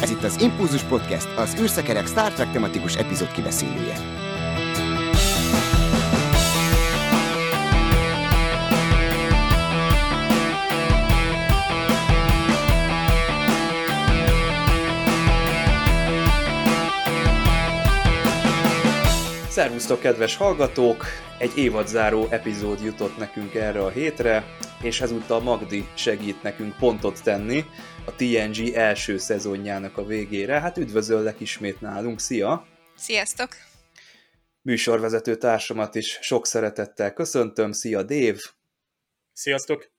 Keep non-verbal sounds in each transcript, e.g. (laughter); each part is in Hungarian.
Ez itt az Impulzus Podcast, az űrszekerek Star Trek tematikus epizód kibeszélője. Szervusztok, kedves hallgatók! Egy évadzáró epizód jutott nekünk erre a hétre, és ezúttal Magdi segít nekünk pontot tenni a TNG első szezonjának a végére. Hát üdvözöllek ismét nálunk, szia! Sziasztok! Műsorvezető társamat is sok szeretettel köszöntöm, szia Dév! Sziasztok!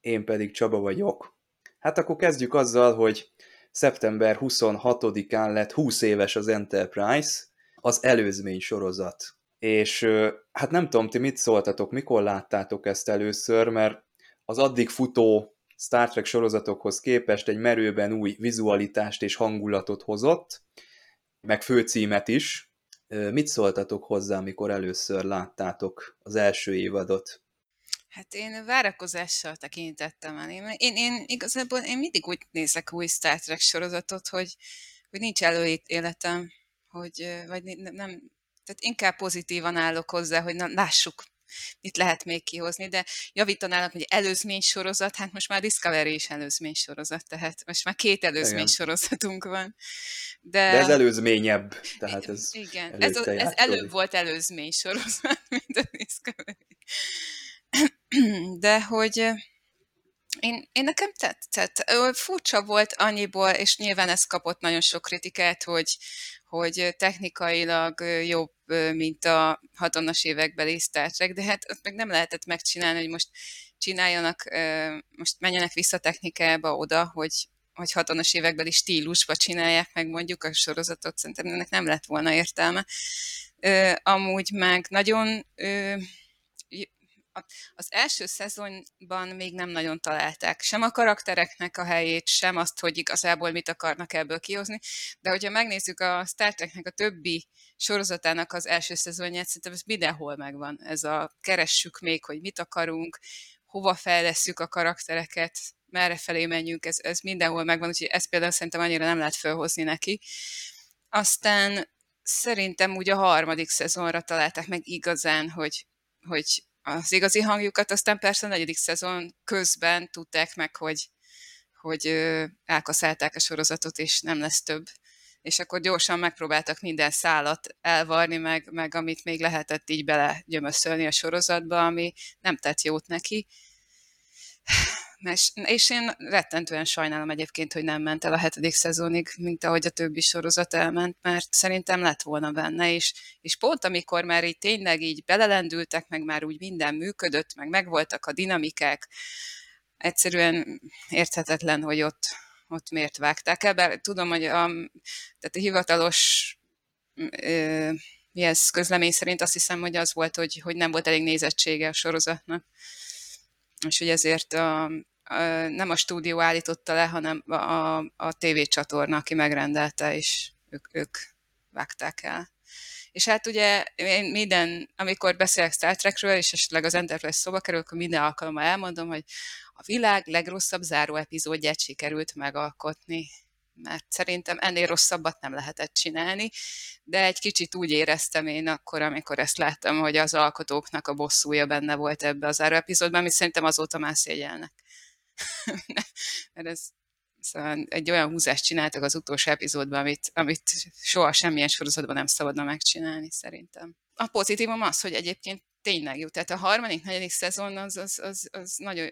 Én pedig Csaba vagyok. Hát akkor kezdjük azzal, hogy szeptember 26-án lett 20 éves az Enterprise, az előzmény sorozat. És hát nem tudom, ti mit szóltatok, mikor láttátok ezt először, mert az addig futó Star Trek sorozatokhoz képest egy merőben új vizualitást és hangulatot hozott, meg főcímet is. Mit szóltatok hozzá, amikor először láttátok az első évadot? Hát én várakozással tekintettem el. Én, én, én igazából én mindig úgy nézek új Star Trek sorozatot, hogy, hogy nincs előéletem, hogy, vagy nem, tehát inkább pozitívan állok hozzá, hogy na, lássuk, mit lehet még kihozni, de javítanálak, hogy előzmény sorozat, hát most már Discovery is előzmény sorozat, tehát most már két előzmény Igen. sorozatunk van. De, de ez előzményebb, tehát ez Igen, ez, a, ez előbb volt előzmény sorozat, (laughs) mint a Discovery. (clears throat) De hogy én, én nekem tetszett. Furcsa volt annyiból, és nyilván ez kapott nagyon sok kritikát, hogy, hogy technikailag jobb, mint a 60-as évekbeli Star Trek, de hát ott meg nem lehetett megcsinálni, hogy most csináljanak, most menjenek vissza technikába oda, hogy, hogy 60-as évekbeli stílusba csinálják meg mondjuk a sorozatot, szerintem ennek nem lett volna értelme. Amúgy meg nagyon az első szezonban még nem nagyon találták sem a karaktereknek a helyét, sem azt, hogy igazából mit akarnak ebből kihozni, de hogyha megnézzük a Star Treknek a többi sorozatának az első szezonját, szerintem ez mindenhol megvan. Ez a keressük még, hogy mit akarunk, hova fejlesszük a karaktereket, merre felé menjünk, ez, ez mindenhol megvan, úgyhogy ezt például szerintem annyira nem lehet felhozni neki. Aztán szerintem úgy a harmadik szezonra találták meg igazán, hogy, hogy az igazi hangjukat, aztán persze a negyedik szezon közben tudták meg, hogy, hogy elkaszálták a sorozatot, és nem lesz több. És akkor gyorsan megpróbáltak minden szálat elvarni, meg, meg amit még lehetett így belegyömöszölni a sorozatba, ami nem tett jót neki. És én rettentően sajnálom egyébként, hogy nem ment el a hetedik szezonig, mint ahogy a többi sorozat elment, mert szerintem lett volna benne, és, és pont amikor már így tényleg így belelendültek, meg már úgy minden működött, meg megvoltak a dinamikák, egyszerűen érthetetlen, hogy ott, ott miért vágták el, bár tudom, hogy a, tehát a hivatalos ö, mi ez közlemény szerint azt hiszem, hogy az volt, hogy, hogy nem volt elég nézettsége a sorozatnak. És hogy ezért a, nem a stúdió állította le, hanem a, a tévécsatorna, aki megrendelte, és ők, ők vágták el. És hát ugye én minden, amikor beszélek Star Trekről, és esetleg az Enterprise szoba kerül, akkor minden alkalommal elmondom, hogy a világ legrosszabb záró epizódját sikerült megalkotni mert szerintem ennél rosszabbat nem lehetett csinálni, de egy kicsit úgy éreztem én akkor, amikor ezt láttam, hogy az alkotóknak a bosszúja benne volt ebbe az záró epizódban, amit szerintem azóta már szégyelnek. (laughs) Mert ez szóval egy olyan húzást csináltak az utolsó epizódban, amit, amit soha semmilyen sorozatban nem szabadna megcsinálni, szerintem. A pozitívum az, hogy egyébként tényleg jó. Tehát a harmadik, negyedik szezon az, az, az, az nagyon...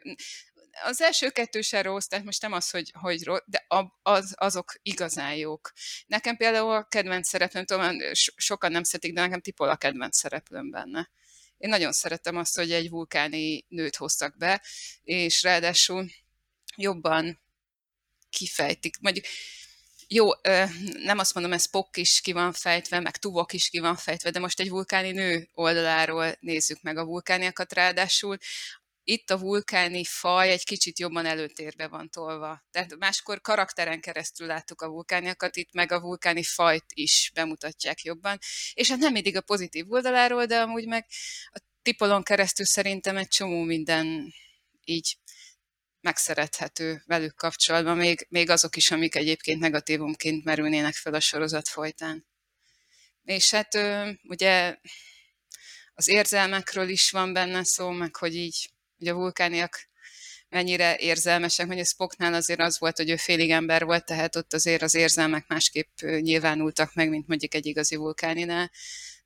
Az első kettő se rossz, tehát most nem az, hogy, hogy rossz, de az, azok igazán jók. Nekem például a kedvenc szereplőm, tudom, sokan nem szeretik, de nekem tipol a kedvenc szereplőm benne. Én nagyon szeretem azt, hogy egy vulkáni nőt hoztak be, és ráadásul jobban kifejtik. Mondjuk jó, nem azt mondom, ez Spock is ki van fejtve, meg Tuvok is ki van fejtve, de most egy vulkáni nő oldaláról nézzük meg a vulkániakat, ráadásul itt a vulkáni faj egy kicsit jobban előtérbe van tolva. Tehát máskor karakteren keresztül láttuk a vulkániakat, itt meg a vulkáni fajt is bemutatják jobban. És hát nem mindig a pozitív oldaláról, de amúgy meg a tipolon keresztül szerintem egy csomó minden így megszerethető velük kapcsolatban, még, még azok is, amik egyébként negatívumként merülnének fel a sorozat folytán. És hát ugye az érzelmekről is van benne szó, meg hogy így hogy a vulkániak mennyire érzelmesek, a Spocknál azért az volt, hogy ő félig ember volt, tehát ott azért az érzelmek másképp nyilvánultak meg, mint mondjuk egy igazi vulkáninál.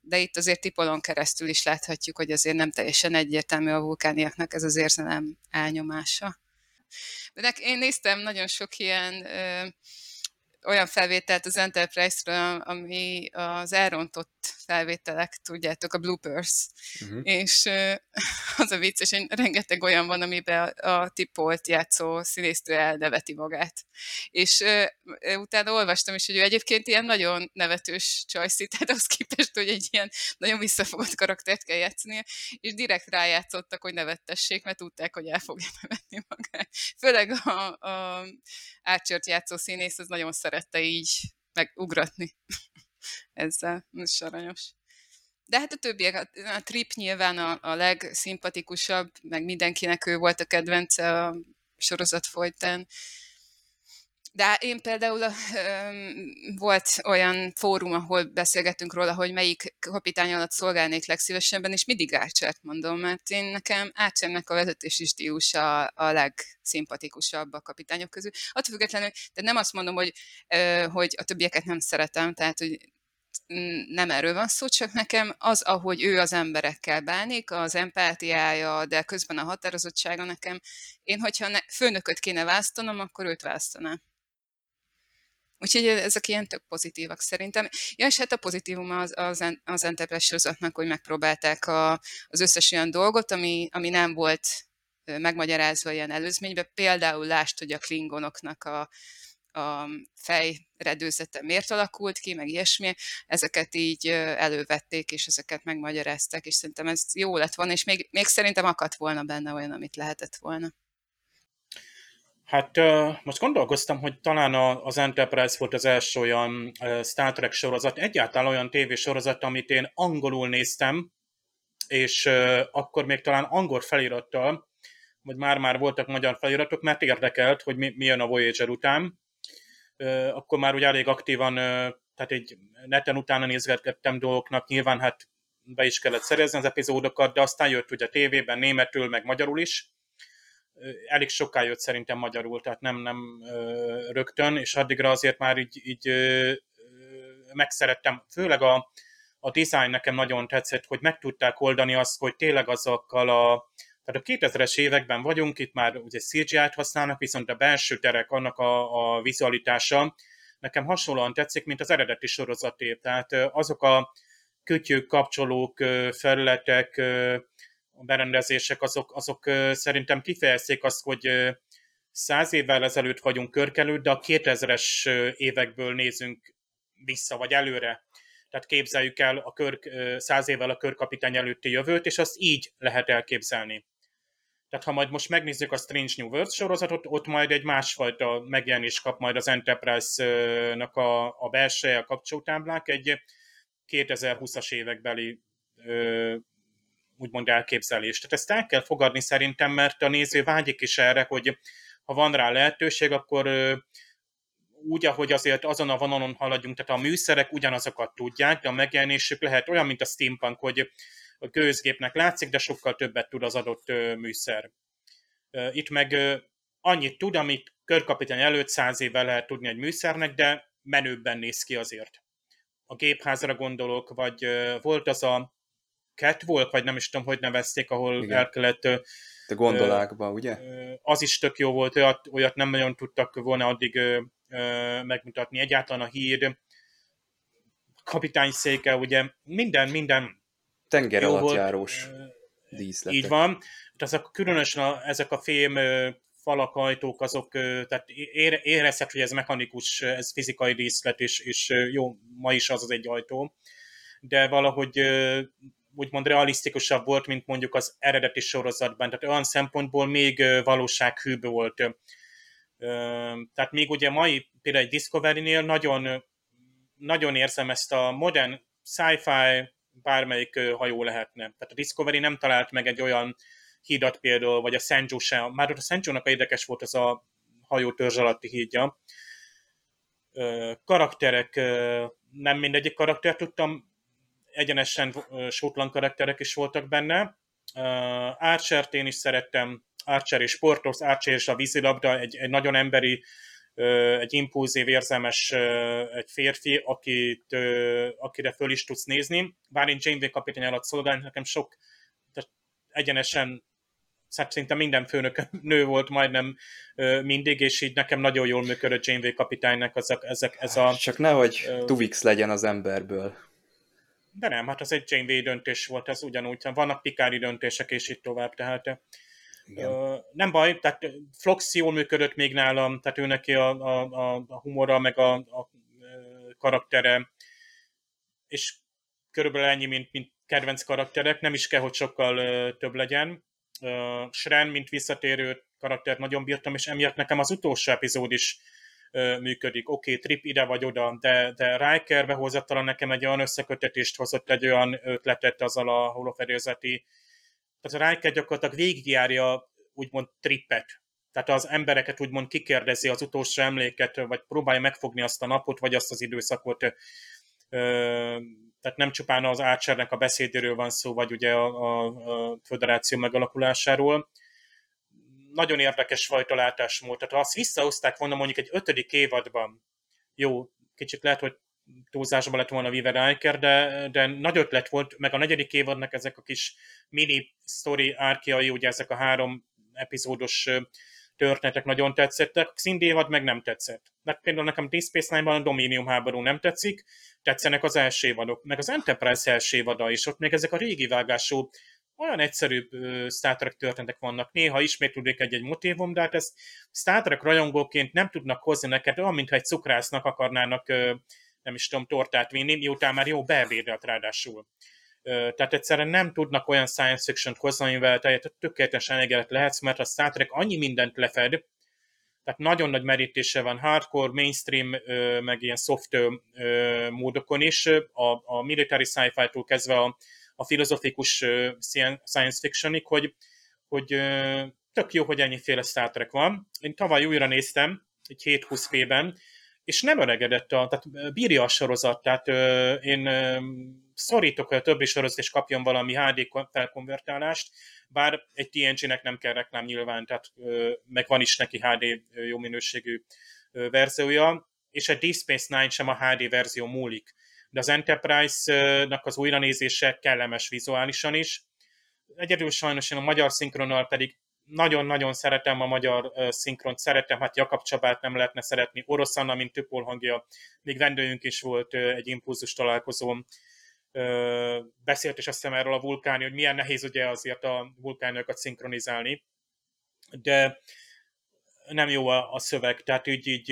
De itt azért Tipolon keresztül is láthatjuk, hogy azért nem teljesen egyértelmű a vulkániaknak ez az érzelem elnyomása. De én néztem nagyon sok ilyen ö, olyan felvételt az Enterprise-ről, ami az elrontott felvételek, tudjátok, a bloopers. Uh-huh. És (laughs) az a vicces, hogy rengeteg olyan van, amiben a, a tipolt játszó színésztő elneveti magát. És utána olvastam is, hogy ő egyébként ilyen nagyon nevetős csajszi, (laughs) tehát az képest, hogy egy ilyen nagyon visszafogott karaktert kell játszani, és direkt rájátszottak, hogy nevettessék, mert tudták, hogy el fogja (laughs) nevetni magát. Főleg a, a Archer-t játszó színész az nagyon szerette így megugratni ezzel. Ez aranyos. De hát a többiek, a, a Trip nyilván a, a legszimpatikusabb, meg mindenkinek ő volt a kedvence a sorozat folytán. De én például volt olyan fórum, ahol beszélgettünk róla, hogy melyik kapitány alatt szolgálnék legszívesebben, és mindig Ácsert mondom, mert én nekem Ácsernek a vezetési stílusa a legszimpatikusabb a kapitányok közül. Attól függetlenül, de nem azt mondom, hogy, hogy a többieket nem szeretem, tehát hogy nem erről van szó, csak nekem az, ahogy ő az emberekkel bánik, az empátiája, de közben a határozottsága nekem, én hogyha ne, főnököt kéne választanom, akkor őt választanám. Úgyhogy ezek ilyen tök pozitívak szerintem. Ja, és hát a pozitívum az, az, az Enterprise sorozatnak, hogy megpróbálták a, az összes olyan dolgot, ami, ami nem volt megmagyarázva ilyen előzményben. Például lást, hogy a klingonoknak a, a fejredőzete miért alakult ki, meg ilyesmi, ezeket így elővették, és ezeket megmagyarázták, és szerintem ez jó lett volna, és még, még szerintem akadt volna benne olyan, amit lehetett volna. Hát most gondolkoztam, hogy talán az Enterprise volt az első olyan Star Trek sorozat, egyáltalán olyan tévésorozat, amit én angolul néztem, és akkor még talán angol felirattal, vagy már-már voltak magyar feliratok, mert érdekelt, hogy mi, mi jön a Voyager után. Akkor már ugye elég aktívan, tehát egy neten utána nézgettem dolgoknak, nyilván hát be is kellett szerezni az epizódokat, de aztán jött ugye a tévében németül, meg magyarul is, elég soká jött szerintem magyarul, tehát nem, nem rögtön, és addigra azért már így, így megszerettem, főleg a, a design nekem nagyon tetszett, hogy meg tudták oldani azt, hogy tényleg azokkal a, tehát a 2000-es években vagyunk, itt már ugye CGI-t használnak, viszont a belső terek, annak a, a vizualitása nekem hasonlóan tetszik, mint az eredeti sorozaté. Tehát azok a kütyük, kapcsolók, felületek, a berendezések, azok, azok szerintem kifejezték azt, hogy száz évvel ezelőtt vagyunk körkelő, de a 2000-es évekből nézünk vissza, vagy előre. Tehát képzeljük el a kör, száz évvel a körkapitány előtti jövőt, és azt így lehet elképzelni. Tehát ha majd most megnézzük a Strange New World sorozatot, ott majd egy másfajta megjelenés kap majd az Enterprise-nak a, a belseje, a kapcsolótáblák, egy 2020-as évekbeli úgymond elképzelést. Tehát ezt el kell fogadni szerintem, mert a néző vágyik is erre, hogy ha van rá lehetőség, akkor úgy, ahogy azért azon a vonalon haladjunk, tehát a műszerek ugyanazokat tudják, de a megjelenésük lehet olyan, mint a steampunk, hogy a gőzgépnek látszik, de sokkal többet tud az adott műszer. Itt meg annyit tud, amit körkapitány előtt száz évvel lehet tudni egy műszernek, de menőbben néz ki azért. A gépházra gondolok, vagy volt az a catwalk, vagy nem is tudom, hogy nevezték, ahol Igen. el kellett... De gondolákba, ugye? Az is tök jó volt, olyat, olyat nem nagyon tudtak volna addig megmutatni. Egyáltalán a hír, kapitány széke, ugye minden, minden Tenger alattjárós díszletek. Így van. Tehát ezek, különösen a, ezek a fém falak, ajtók, azok, tehát érezhet, hogy ez mechanikus, ez fizikai díszlet, és, és jó, ma is az az egy ajtó, de valahogy úgymond realisztikusabb volt, mint mondjuk az eredeti sorozatban. Tehát olyan szempontból még valósághűbb volt. Tehát még ugye mai például egy Discovery-nél nagyon, nagyon érzem ezt a modern sci-fi bármelyik hajó lehetne. Tehát a Discovery nem talált meg egy olyan hídat például, vagy a Senju sem. Már ott a Senju-nak érdekes volt az a hajó törzs alatti hídja. Karakterek, nem mindegyik karakter tudtam, egyenesen sótlan karakterek is voltak benne. Archer-t én is szerettem, Archer és Portos, Archer és a vízilabda, egy, egy nagyon emberi, egy impulzív, érzelmes egy férfi, akit, akire föl is tudsz nézni. Bár én Janeway kapitány alatt szolgálni, nekem sok egyenesen szinte minden főnök (laughs) nő volt majdnem mindig, és így nekem nagyon jól működött Janeway kapitánynak ezek, ezek, ez a... Csak nehogy uh, Tuvix legyen az emberből. De nem, hát az egy Janeway döntés volt, ez ugyanúgy, vannak pikári döntések, és itt tovább, tehát Uh, nem baj, tehát Flox jól működött még nálam, tehát ő neki a, a, a humora, meg a, a karaktere, és körülbelül ennyi, mint, mint kedvenc karakterek, nem is kell, hogy sokkal több legyen. Uh, Sren, mint visszatérő karaktert nagyon bírtam, és emiatt nekem az utolsó epizód is működik. Oké, okay, trip ide vagy oda, de, de Riker behozatala nekem egy olyan összekötetést hozott, egy olyan ötletet azzal a holofedélzeti tehát a Riker gyakorlatilag végigjárja úgymond trippet, tehát az embereket úgymond kikérdezi az utolsó emléket, vagy próbálja megfogni azt a napot, vagy azt az időszakot. Tehát nem csupán az Archernek a beszédéről van szó, vagy ugye a, a, a föderáció megalakulásáról. Nagyon érdekes fajta látásmód. Tehát ha azt visszahozták volna mondjuk egy ötödik évadban, jó, kicsit lehet, hogy túlzásban lett volna Viver Riker, de, de nagy ötlet volt, meg a negyedik évadnak ezek a kis mini story árkiai, ugye ezek a három epizódos történetek nagyon tetszettek, a szindévad meg nem tetszett. De például nekem Deep Space Nine-ban a Dominium háború nem tetszik, tetszenek az első évadok, meg az Enterprise első évada is, ott még ezek a régi vágású, olyan egyszerűbb Star Trek történetek vannak. Néha ismétlődik egy-egy motívum, de hát ezt Star Trek rajongóként nem tudnak hozni neked, olyan, mintha egy cukrásznak akarnának nem is tudom, tortát vinni, miután már jó beebédelt ráadásul. Tehát egyszerűen nem tudnak olyan science fiction hozni, amivel te tökéletesen elégedett lehetsz, mert a Star Trek annyi mindent lefed, tehát nagyon nagy merítése van hardcore, mainstream, meg ilyen soft módokon is, a, a military sci-fi-tól kezdve a, a filozofikus science fictionig, hogy, hogy tök jó, hogy ennyiféle Star Trek van. Én tavaly újra néztem, egy 7-20 fében, és nem öregedett, a, tehát bírja a sorozat, tehát ö, én ö, szorítok, hogy a többi sorozat is kapjon valami HD felkonvertálást, bár egy TNG-nek nem kell reklám nyilván, tehát ö, meg van is neki HD jó minőségű ö, verziója, és egy Deep Space Nine sem a HD verzió múlik. De az Enterprise-nak az újranézése kellemes vizuálisan is. Egyedül sajnos én a magyar szinkronnal pedig nagyon-nagyon szeretem a magyar szinkront, szeretem, hát Jakab Csabát nem lehetne szeretni, Orosz Anna, mint Tüpol hangja, még vendőjünk is volt egy impulzus találkozón, beszélt is azt hiszem erről a vulkáni, hogy milyen nehéz ugye azért a vulkányokat szinkronizálni, de nem jó a, a szöveg, tehát így, így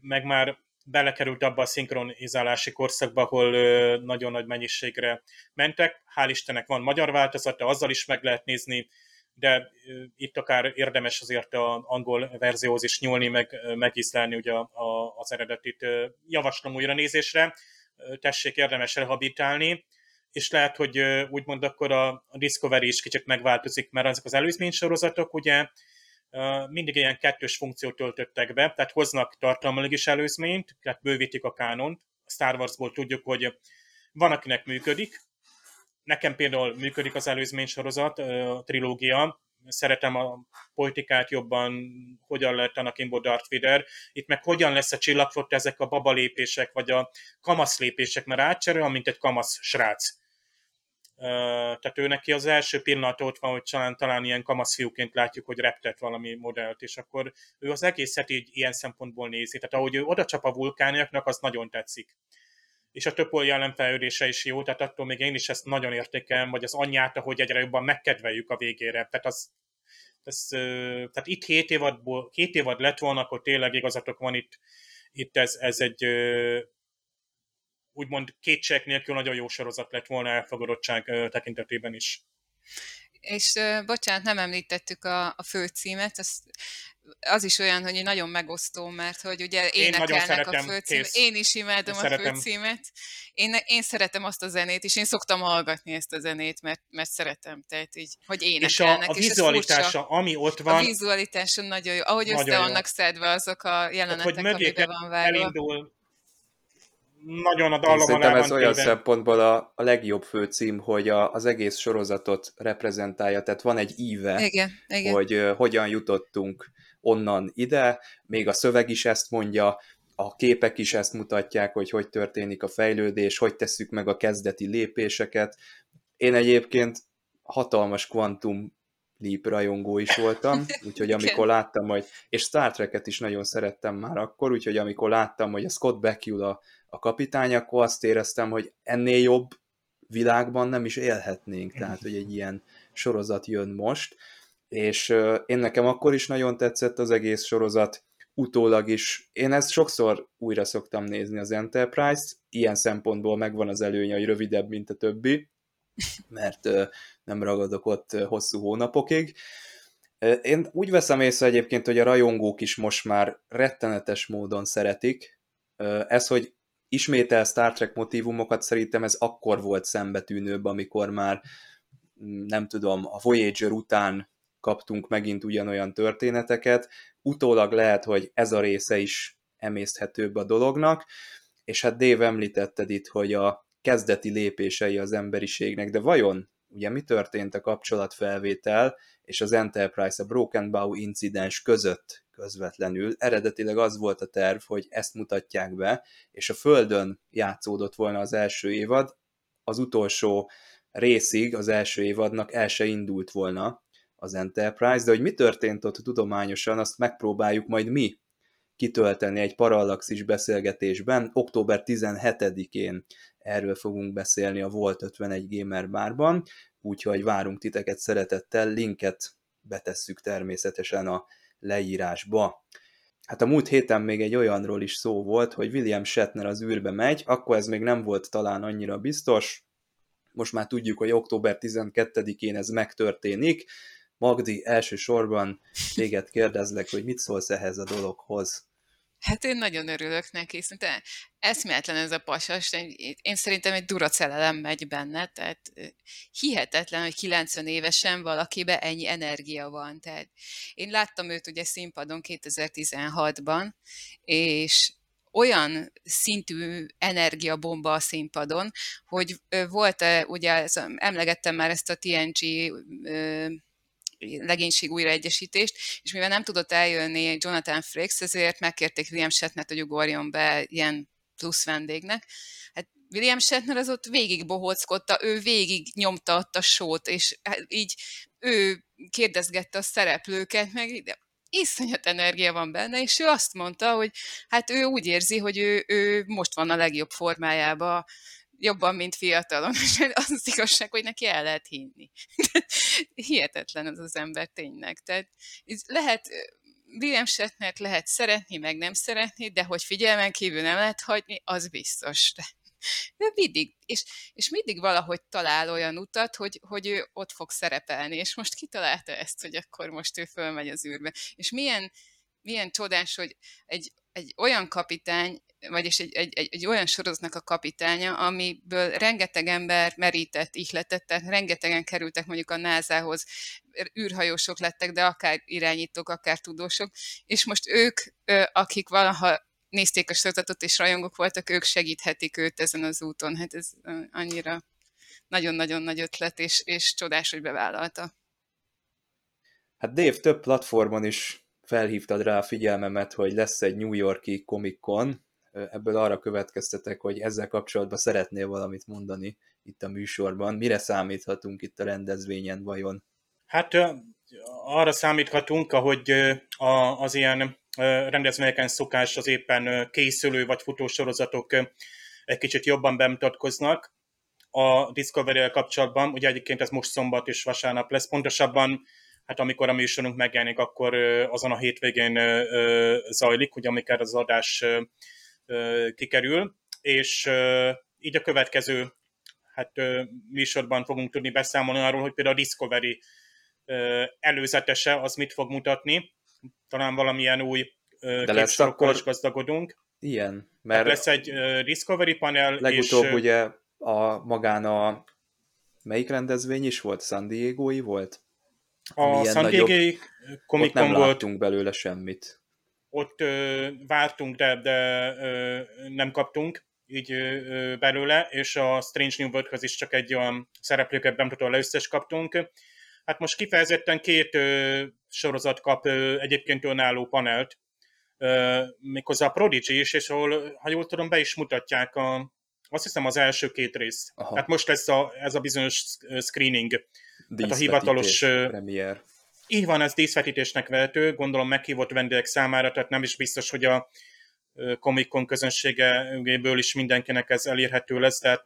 meg már belekerült abba a szinkronizálási korszakba, ahol nagyon nagy mennyiségre mentek. Hál' Istennek van magyar változata, azzal is meg lehet nézni, de itt akár érdemes azért az angol verzióhoz is nyúlni, meg megiszlelni ugye a, a, az eredetit. Javaslom újra nézésre, tessék érdemes rehabilitálni, és lehet, hogy úgymond akkor a, Discovery is kicsit megváltozik, mert ezek az előzmény sorozatok ugye mindig ilyen kettős funkciót töltöttek be, tehát hoznak tartalmilag is előzményt, tehát bővítik a kánont. A Star Warsból tudjuk, hogy van, akinek működik, Nekem például működik az előzmény sorozat, a trilógia, szeretem a politikát jobban, hogyan lett Anakinból Darth Vader, itt meg hogyan lesz a csillagflotta ezek a baba lépések, vagy a kamasz lépések, mert átcserül, mint egy kamasz srác. Tehát ő neki az első pillanat ott van, hogy talán, talán ilyen fiúként látjuk, hogy reptet valami modellt, és akkor ő az egészet így ilyen szempontból nézi. Tehát ahogy ő oda csap a vulkániaknak, az nagyon tetszik és a több jelenfejlődése is jó, tehát attól még én is ezt nagyon értékelem, vagy az anyját, ahogy egyre jobban megkedveljük a végére. Tehát az, ez, tehát itt 7 évadból, 7 évad lett volna, akkor tényleg igazatok van itt, itt ez, ez egy úgymond kétség nélkül nagyon jó sorozat lett volna elfogadottság tekintetében is. És uh, bocsánat, nem említettük a, a főcímet, azt az is olyan, hogy nagyon megosztó, mert hogy ugye énekelnek én a főcímet. Én is imádom én a szeretem. főcímet. Én, én szeretem azt a zenét, és én szoktam hallgatni ezt a zenét, mert, mert szeretem, tehát így, hogy énekelnek. És a, a vizualitása, ami ott van... A vizualitása nagyon jó. Ahogy nagyon össze jó. vannak szedve azok a jelenetek, hát, hogy van vágva. Elindul, nagyon a dallam Szerintem ez olyan téve. szempontból a, a legjobb főcím, hogy a, az egész sorozatot reprezentálja, tehát van egy íve, igen, igen. hogy uh, hogyan jutottunk onnan ide, még a szöveg is ezt mondja, a képek is ezt mutatják, hogy hogy történik a fejlődés, hogy tesszük meg a kezdeti lépéseket. Én egyébként hatalmas kvantum Leap rajongó is voltam, (laughs) úgyhogy amikor láttam, hogy, és Star Trek-et is nagyon szerettem már akkor, úgyhogy amikor láttam, hogy a Scott Bakula a, kapitány, akkor azt éreztem, hogy ennél jobb világban nem is élhetnénk, tehát hogy egy ilyen sorozat jön most, és én nekem akkor is nagyon tetszett az egész sorozat, utólag is. Én ezt sokszor újra szoktam nézni az Enterprise-t, ilyen szempontból megvan az előnye, hogy rövidebb, mint a többi, mert nem ragadok ott hosszú hónapokig. Én úgy veszem észre egyébként, hogy a rajongók is most már rettenetes módon szeretik. Ez, hogy ismétel Star Trek motivumokat, szerintem ez akkor volt szembetűnőbb, amikor már nem tudom, a Voyager után kaptunk megint ugyanolyan történeteket, utólag lehet, hogy ez a része is emészthetőbb a dolognak, és hát Dave említetted itt, hogy a kezdeti lépései az emberiségnek, de vajon ugye mi történt a kapcsolatfelvétel és az Enterprise, a Broken Bow incidens között közvetlenül. Eredetileg az volt a terv, hogy ezt mutatják be, és a Földön játszódott volna az első évad, az utolsó részig az első évadnak el se indult volna, az Enterprise, de hogy mi történt ott tudományosan, azt megpróbáljuk majd mi kitölteni egy parallaxis beszélgetésben. Október 17-én erről fogunk beszélni a Volt 51 Gamer bárban, úgyhogy várunk titeket szeretettel, linket betesszük természetesen a leírásba. Hát a múlt héten még egy olyanról is szó volt, hogy William Shatner az űrbe megy, akkor ez még nem volt talán annyira biztos, most már tudjuk, hogy október 12-én ez megtörténik, Magdi, elsősorban téged kérdezlek, hogy mit szólsz ehhez a dologhoz? Hát én nagyon örülök neki, szinte eszméletlen ez a pasas, én szerintem egy duracelelem megy benne, tehát hihetetlen, hogy 90 évesen valakibe ennyi energia van. Tehát én láttam őt ugye színpadon 2016-ban, és olyan szintű energiabomba a színpadon, hogy volt, ugye emlegettem már ezt a TNG legénység újraegyesítést, és mivel nem tudott eljönni Jonathan Frakes, ezért megkérték William Shatner, hogy ugorjon be ilyen plusz vendégnek. Hát William Shatner az ott végig bohóckodta, ő végig nyomta a sót, és hát így ő kérdezgette a szereplőket, meg de iszonyat energia van benne, és ő azt mondta, hogy hát ő úgy érzi, hogy ő, ő most van a legjobb formájában jobban, mint fiatalon. (laughs) És az az igazság, hogy neki el lehet hinni. (laughs) Hihetetlen az az ember tényleg. Tehát lehet, William shatner lehet szeretni, meg nem szeretni, de hogy figyelmen kívül nem lehet hagyni, az biztos. De, de mindig, és, és mindig valahogy talál olyan utat, hogy, hogy ő ott fog szerepelni, és most kitalálta ezt, hogy akkor most ő fölmegy az űrbe. És milyen, milyen csodás, hogy egy, egy olyan kapitány vagyis egy, egy, egy, egy olyan sorozatnak a kapitánya, amiből rengeteg ember merített, ihletett, tehát rengetegen kerültek mondjuk a NASA-hoz, űrhajósok lettek, de akár irányítók, akár tudósok, és most ők, akik valaha nézték a sorozatot és rajongók voltak, ők segíthetik őt ezen az úton. Hát ez annyira nagyon-nagyon nagy ötlet, és, és csodás, hogy bevállalta. Hát Dave több platformon is felhívtad rá a figyelmemet, hogy lesz egy New Yorki Comic Con, ebből arra következtetek, hogy ezzel kapcsolatban szeretnél valamit mondani itt a műsorban. Mire számíthatunk itt a rendezvényen vajon? Hát arra számíthatunk, ahogy az ilyen rendezvényeken szokás az éppen készülő vagy futósorozatok egy kicsit jobban bemutatkoznak a discovery kapcsolatban. Ugye egyébként ez most szombat és vasárnap lesz. Pontosabban hát amikor a műsorunk megjelenik, akkor azon a hétvégén zajlik, ugye amikor az adás kikerül, és így a következő hát műsorban fogunk tudni beszámolni arról, hogy például a Discovery előzetese az mit fog mutatni. Talán valamilyen új De lesz akkor... is gazdagodunk. Ilyen, mert... Tehát lesz egy Discovery panel, legutóbb és... ugye a magán a melyik rendezvény is volt? San diego volt? A San diego nem volt. láttunk belőle semmit. Ott ö, vártunk, de, de ö, nem kaptunk így ö, belőle, és a Strange New world is csak egy olyan szereplőket bemutató összes kaptunk. Hát most kifejezetten két ö, sorozat kap ö, egyébként önálló panelt, ö, méghozzá a Prodigy is, és ahol, ha jól tudom, be is mutatják a, azt hiszem az első két rész. Aha. Hát most lesz a, ez a bizonyos screening, a hivatalos... Premier. Így van, ez díszvetítésnek vehető, gondolom meghívott vendégek számára, tehát nem is biztos, hogy a Comic Con közönségéből is mindenkinek ez elérhető lesz, tehát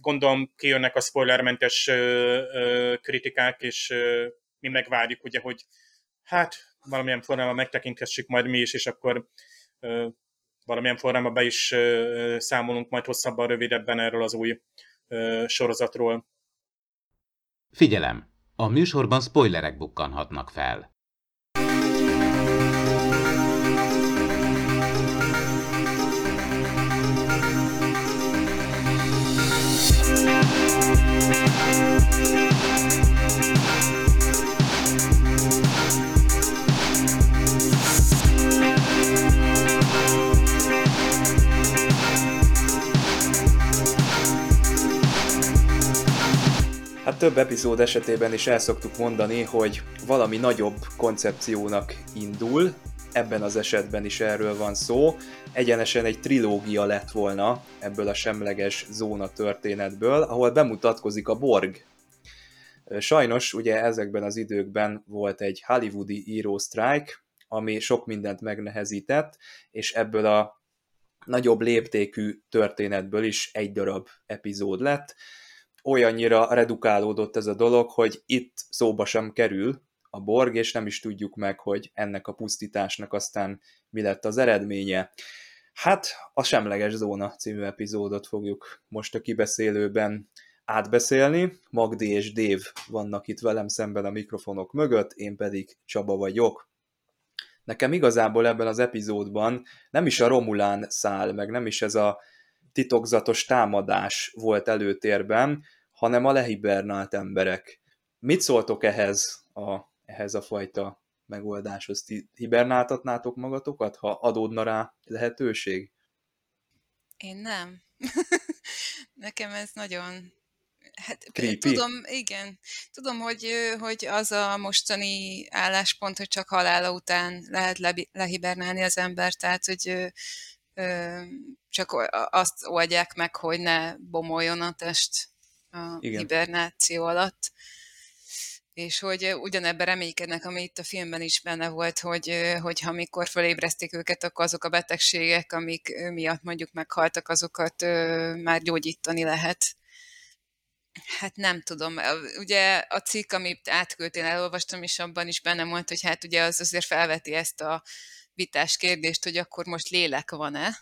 gondolom kijönnek a spoilermentes kritikák, és mi megvárjuk, ugye, hogy hát valamilyen formában megtekinthessük majd mi is, és akkor valamilyen formában be is számolunk majd hosszabban, rövidebben erről az új sorozatról. Figyelem! A műsorban spoilerek bukkanhatnak fel. Hát több epizód esetében is el szoktuk mondani, hogy valami nagyobb koncepciónak indul, ebben az esetben is erről van szó. Egyenesen egy trilógia lett volna ebből a semleges zóna történetből, ahol bemutatkozik a Borg. Sajnos ugye ezekben az időkben volt egy hollywoodi író-strike, ami sok mindent megnehezített, és ebből a nagyobb léptékű történetből is egy darab epizód lett olyannyira redukálódott ez a dolog, hogy itt szóba sem kerül a borg, és nem is tudjuk meg, hogy ennek a pusztításnak aztán mi lett az eredménye. Hát a Semleges Zóna című epizódot fogjuk most a kibeszélőben átbeszélni. Magdi és Dév vannak itt velem szemben a mikrofonok mögött, én pedig Csaba vagyok. Nekem igazából ebben az epizódban nem is a Romulán szál, meg nem is ez a titokzatos támadás volt előtérben, hanem a lehibernált emberek. Mit szóltok ehhez a, ehhez a fajta megoldáshoz? Ti hibernáltatnátok magatokat, ha adódna rá lehetőség? Én nem. (laughs) Nekem ez nagyon Hát Creepy. tudom, igen. Tudom, hogy, hogy az a mostani álláspont, hogy csak halála után lehet le, lehibernálni az ember, tehát hogy csak azt oldják meg, hogy ne bomoljon a test a Igen. hibernáció alatt. És hogy ugyanebben reménykednek, ami itt a filmben is benne volt, hogy, hogy ha mikor felébrezték őket, akkor azok a betegségek, amik miatt mondjuk meghaltak, azokat már gyógyítani lehet. Hát nem tudom. Ugye a cikk, amit átküldtél, elolvastam, és abban is benne volt, hogy hát ugye az azért felveti ezt a vitás kérdést, hogy akkor most lélek van-e,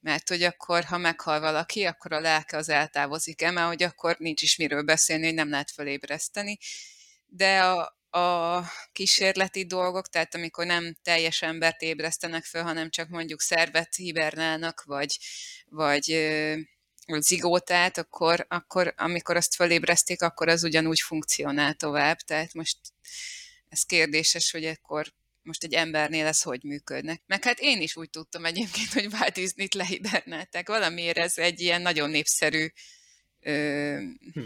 mert hogy akkor, ha meghal valaki, akkor a lelke az eltávozik el, mert hogy akkor nincs is miről beszélni, hogy nem lehet felébreszteni. De a, a kísérleti dolgok, tehát amikor nem teljes embert ébresztenek föl, hanem csak mondjuk szervet hibernálnak, vagy, vagy zigótát, akkor, akkor amikor azt felébreszték, akkor az ugyanúgy funkcionál tovább. Tehát most ez kérdéses, hogy akkor most egy embernél ez hogy működnek. Meg hát én is úgy tudtam egyébként, hogy Walt Disney-t lehibernálták. Valamiért ez egy ilyen nagyon népszerű, ö, hm.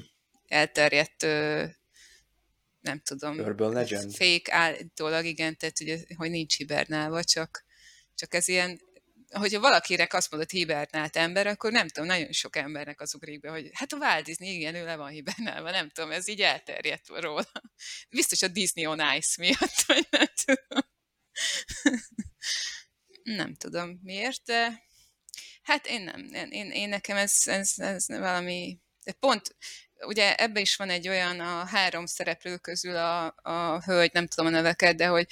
elterjedt, ö, nem tudom, Urban Legend. fake állítólag, igen, tehát hogy, hogy nincs hibernálva, csak, csak ez ilyen hogyha valakinek azt mondod hibernált ember, akkor nem tudom, nagyon sok embernek az ugrik be, hogy hát a Walt Disney, igen, ő le van hibernálva, nem tudom, ez így elterjedt róla. Biztos a Disney on Ice miatt, vagy nem tudom. (laughs) nem tudom miért, de hát én nem, én, én nekem ez, ez, ez valami, de pont, ugye ebbe is van egy olyan a három szereplő közül a, a hölgy, nem tudom a neveket, de hogy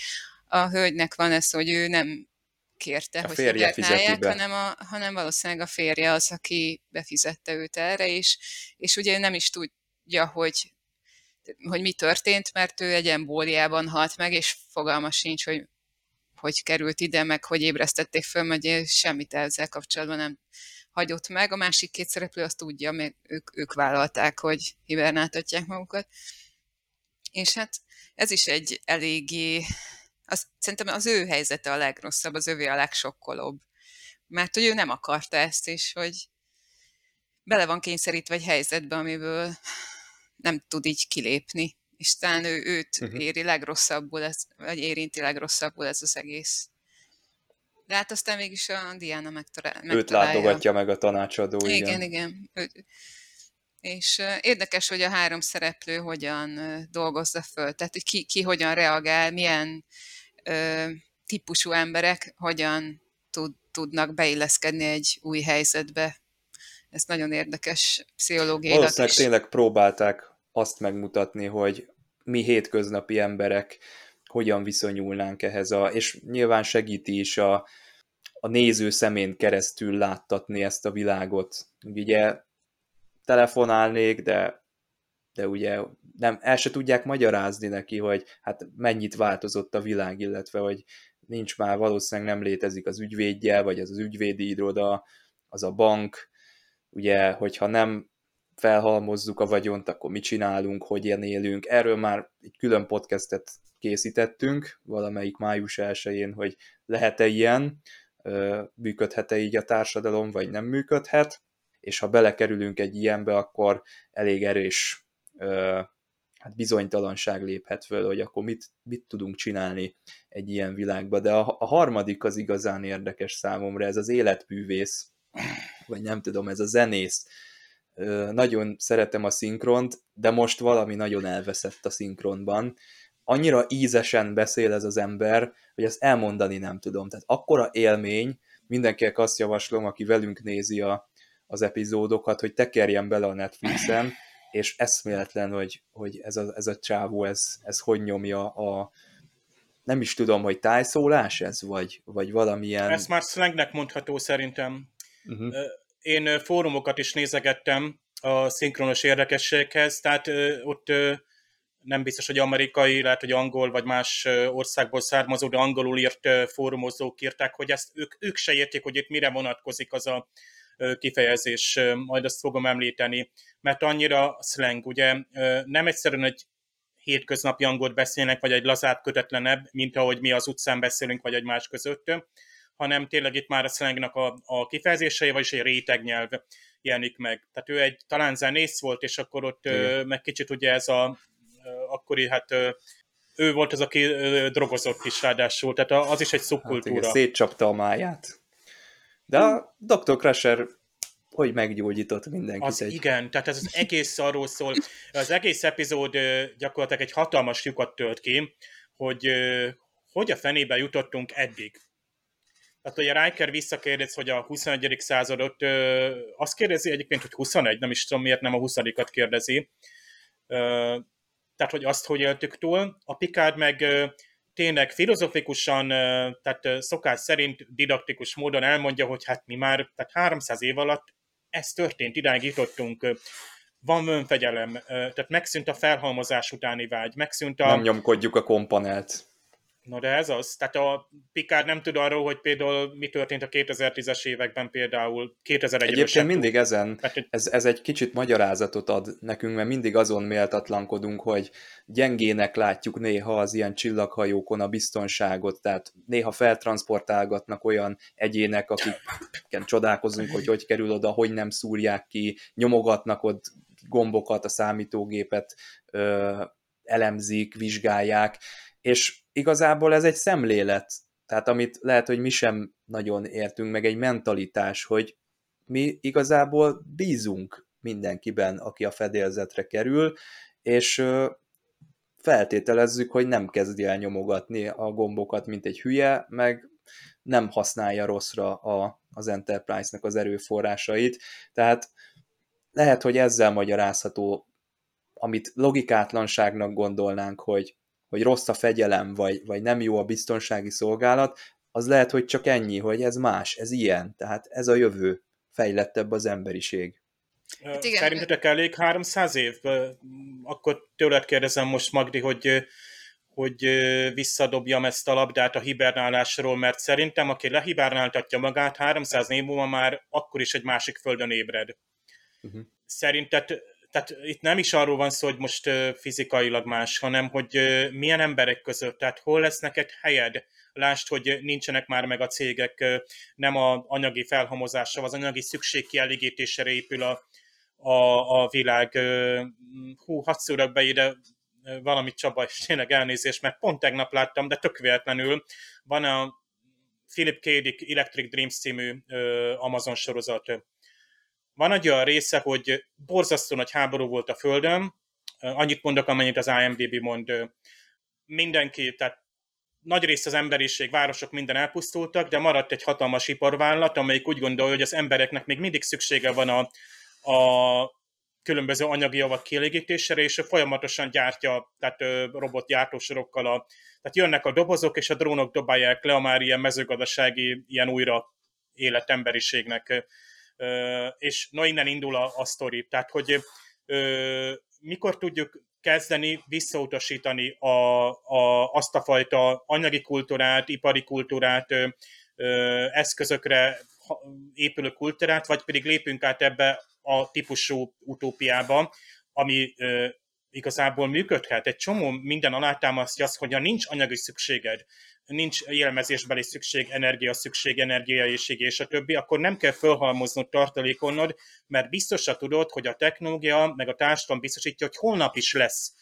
a hölgynek van ez, hogy ő nem kérte, A hogy fizeti be. hanem, a, hanem valószínűleg a férje az, aki befizette őt erre, és, és ugye nem is tudja, hogy, hogy mi történt, mert ő egy embóliában halt meg, és fogalma sincs, hogy hogy került ide, meg hogy ébresztették föl, mert semmit ezzel kapcsolatban nem hagyott meg. A másik két szereplő azt tudja, mert ők, ők vállalták, hogy hibernáltatják magukat. És hát ez is egy eléggé, az, szerintem az ő helyzete a legrosszabb, az övé a legsokkolóbb. Mert hogy ő nem akarta ezt, és hogy bele van kényszerítve egy helyzetbe, amiből nem tud így kilépni. És talán ő, őt uh-huh. éri legrosszabbul, ez, vagy érinti legrosszabbul ez az egész. De hát aztán mégis a Diana megtalálja. Őt látogatja meg a tanácsadó, igen. Igen, igen. Ő, és érdekes, hogy a három szereplő hogyan dolgozza föl, tehát hogy ki, ki hogyan reagál, milyen ö, típusú emberek hogyan tud, tudnak beilleszkedni egy új helyzetbe. Ez nagyon érdekes pszichológiailag Valószínűleg is. tényleg próbálták azt megmutatni, hogy mi hétköznapi emberek hogyan viszonyulnánk ehhez, a, és nyilván segíti is a, a néző szemén keresztül láttatni ezt a világot. Ugye telefonálnék, de, de ugye nem, el se tudják magyarázni neki, hogy hát mennyit változott a világ, illetve hogy nincs már, valószínűleg nem létezik az ügyvédje, vagy az az ügyvédi iroda, az a bank, ugye, hogyha nem felhalmozzuk a vagyont, akkor mit csinálunk, hogyan élünk. Erről már egy külön podcastet készítettünk, valamelyik május 1 hogy lehet-e ilyen, működhet-e így a társadalom, vagy nem működhet, és ha belekerülünk egy ilyenbe, akkor elég erős hát bizonytalanság léphet föl, hogy akkor mit, mit tudunk csinálni egy ilyen világba. De a, a harmadik az igazán érdekes számomra, ez az életművész, vagy nem tudom, ez a zenész. Nagyon szeretem a szinkront, de most valami nagyon elveszett a szinkronban. Annyira ízesen beszél ez az ember, hogy azt elmondani nem tudom. Tehát akkora élmény, mindenkinek azt javaslom, aki velünk nézi a, az epizódokat, hogy tekerjen bele a Netflixen, és eszméletlen, hogy, hogy ez, a, ez a csávó, ez, ez hogy nyomja a, nem is tudom, hogy tájszólás ez, vagy, vagy valamilyen... Ez már slangnek mondható szerintem. Uh-huh. Én fórumokat is nézegettem a szinkronos érdekességhez, tehát ott nem biztos, hogy amerikai, lehet, hogy angol, vagy más országból származó, de angolul írt fórumozók írták, hogy ezt ők, ők se értik, hogy itt mire vonatkozik az a kifejezés, majd azt fogom említeni, mert annyira slang, ugye nem egyszerűen egy hétköznapi angolt beszélnek, vagy egy lazább, kötetlenebb, mint ahogy mi az utcán beszélünk, vagy egy más között, hanem tényleg itt már a slangnak a, a kifejezései, vagyis egy rétegnyelv jelenik meg. Tehát ő egy talán zenész volt, és akkor ott Igen. meg kicsit ugye ez a akkori, hát ő volt az, aki drogozott is ráadásul, tehát az is egy szubkultúra. Hát igen, szétcsapta a máját. De a Dr. Crusher hogy meggyógyított mindenkit. Az egy... igen, tehát ez az egész arról szól. Az egész epizód gyakorlatilag egy hatalmas lyukat tölt ki, hogy hogy a fenébe jutottunk eddig. Tehát ugye Riker visszakérdez, hogy a 21. századot, azt kérdezi egyébként, hogy 21, nem is tudom miért nem a 20 kérdezi. Tehát, hogy azt hogy éltük túl. A Picard meg tényleg filozofikusan, tehát szokás szerint didaktikus módon elmondja, hogy hát mi már tehát 300 év alatt ez történt, idáig jutottunk, van önfegyelem, tehát megszűnt a felhalmozás utáni vágy, megszűnt a... Nem nyomkodjuk a kompanelt. No de ez az. Tehát a Picard nem tud arról, hogy például mi történt a 2010-es években például 2001 Egyébként mindig tud. ezen, ez, ez egy kicsit magyarázatot ad nekünk, mert mindig azon méltatlankodunk, hogy gyengének látjuk néha az ilyen csillaghajókon a biztonságot, tehát néha feltransportálgatnak olyan egyének, akik csodálkozunk, hogy hogy kerül oda, hogy nem szúrják ki, nyomogatnak ott gombokat, a számítógépet ö, elemzik, vizsgálják, és igazából ez egy szemlélet, tehát amit lehet, hogy mi sem nagyon értünk, meg egy mentalitás, hogy mi igazából bízunk mindenkiben, aki a fedélzetre kerül, és feltételezzük, hogy nem kezdi el nyomogatni a gombokat, mint egy hülye, meg nem használja rosszra a, az Enterprise-nak az erőforrásait. Tehát lehet, hogy ezzel magyarázható, amit logikátlanságnak gondolnánk, hogy hogy rossz a fegyelem, vagy, vagy nem jó a biztonsági szolgálat, az lehet, hogy csak ennyi, hogy ez más, ez ilyen, tehát ez a jövő, fejlettebb az emberiség. Hát igen. Szerintetek elég 300 év? Akkor tőled kérdezem most, Magdi, hogy hogy visszadobjam ezt a labdát a hibernálásról, mert szerintem, aki lehibernáltatja magát, 300 év múlva már akkor is egy másik földön ébred. Uh-huh. Szerinted, tehát itt nem is arról van szó, hogy most fizikailag más, hanem hogy milyen emberek között, tehát hol lesz neked helyed, Lásd, hogy nincsenek már meg a cégek, nem a anyagi felhamozással, az anyagi szükség kielégítésére épül a, a, a világ. Hú, hadd szúrak be ide valamit Csaba, és tényleg elnézést, mert pont tegnap láttam, de tök véletlenül van a Philip K. Dick Electric Dreams című Amazon sorozat. Van egy olyan része, hogy borzasztó nagy háború volt a Földön, annyit mondok, amennyit az IMDb mond. Mindenki, tehát nagy rész az emberiség, városok minden elpusztultak, de maradt egy hatalmas iparvállalat, amelyik úgy gondolja, hogy az embereknek még mindig szüksége van a, a különböző anyagi javak kielégítésére, és folyamatosan gyártja, tehát robotgyártósorokkal a, tehát jönnek a dobozok, és a drónok dobálják le a már ilyen mezőgazdasági, ilyen újra élet emberiségnek. És no, innen indul a, a sztori. Tehát, hogy mikor tudjuk kezdeni visszautasítani a, a, azt a fajta anyagi kultúrát, ipari kultúrát, ö, ö, eszközökre épülő kultúrát, vagy pedig lépünk át ebbe a típusú utópiába, ami ö, igazából működhet. Egy csomó minden alátámasztja azt, hogy ha nincs anyagi szükséged, nincs élmezésbeli szükség, energia szükség, energiaészség és a többi, akkor nem kell fölhalmoznod, tartalékolnod, mert biztosra tudod, hogy a technológia, meg a társadalom biztosítja, hogy holnap is lesz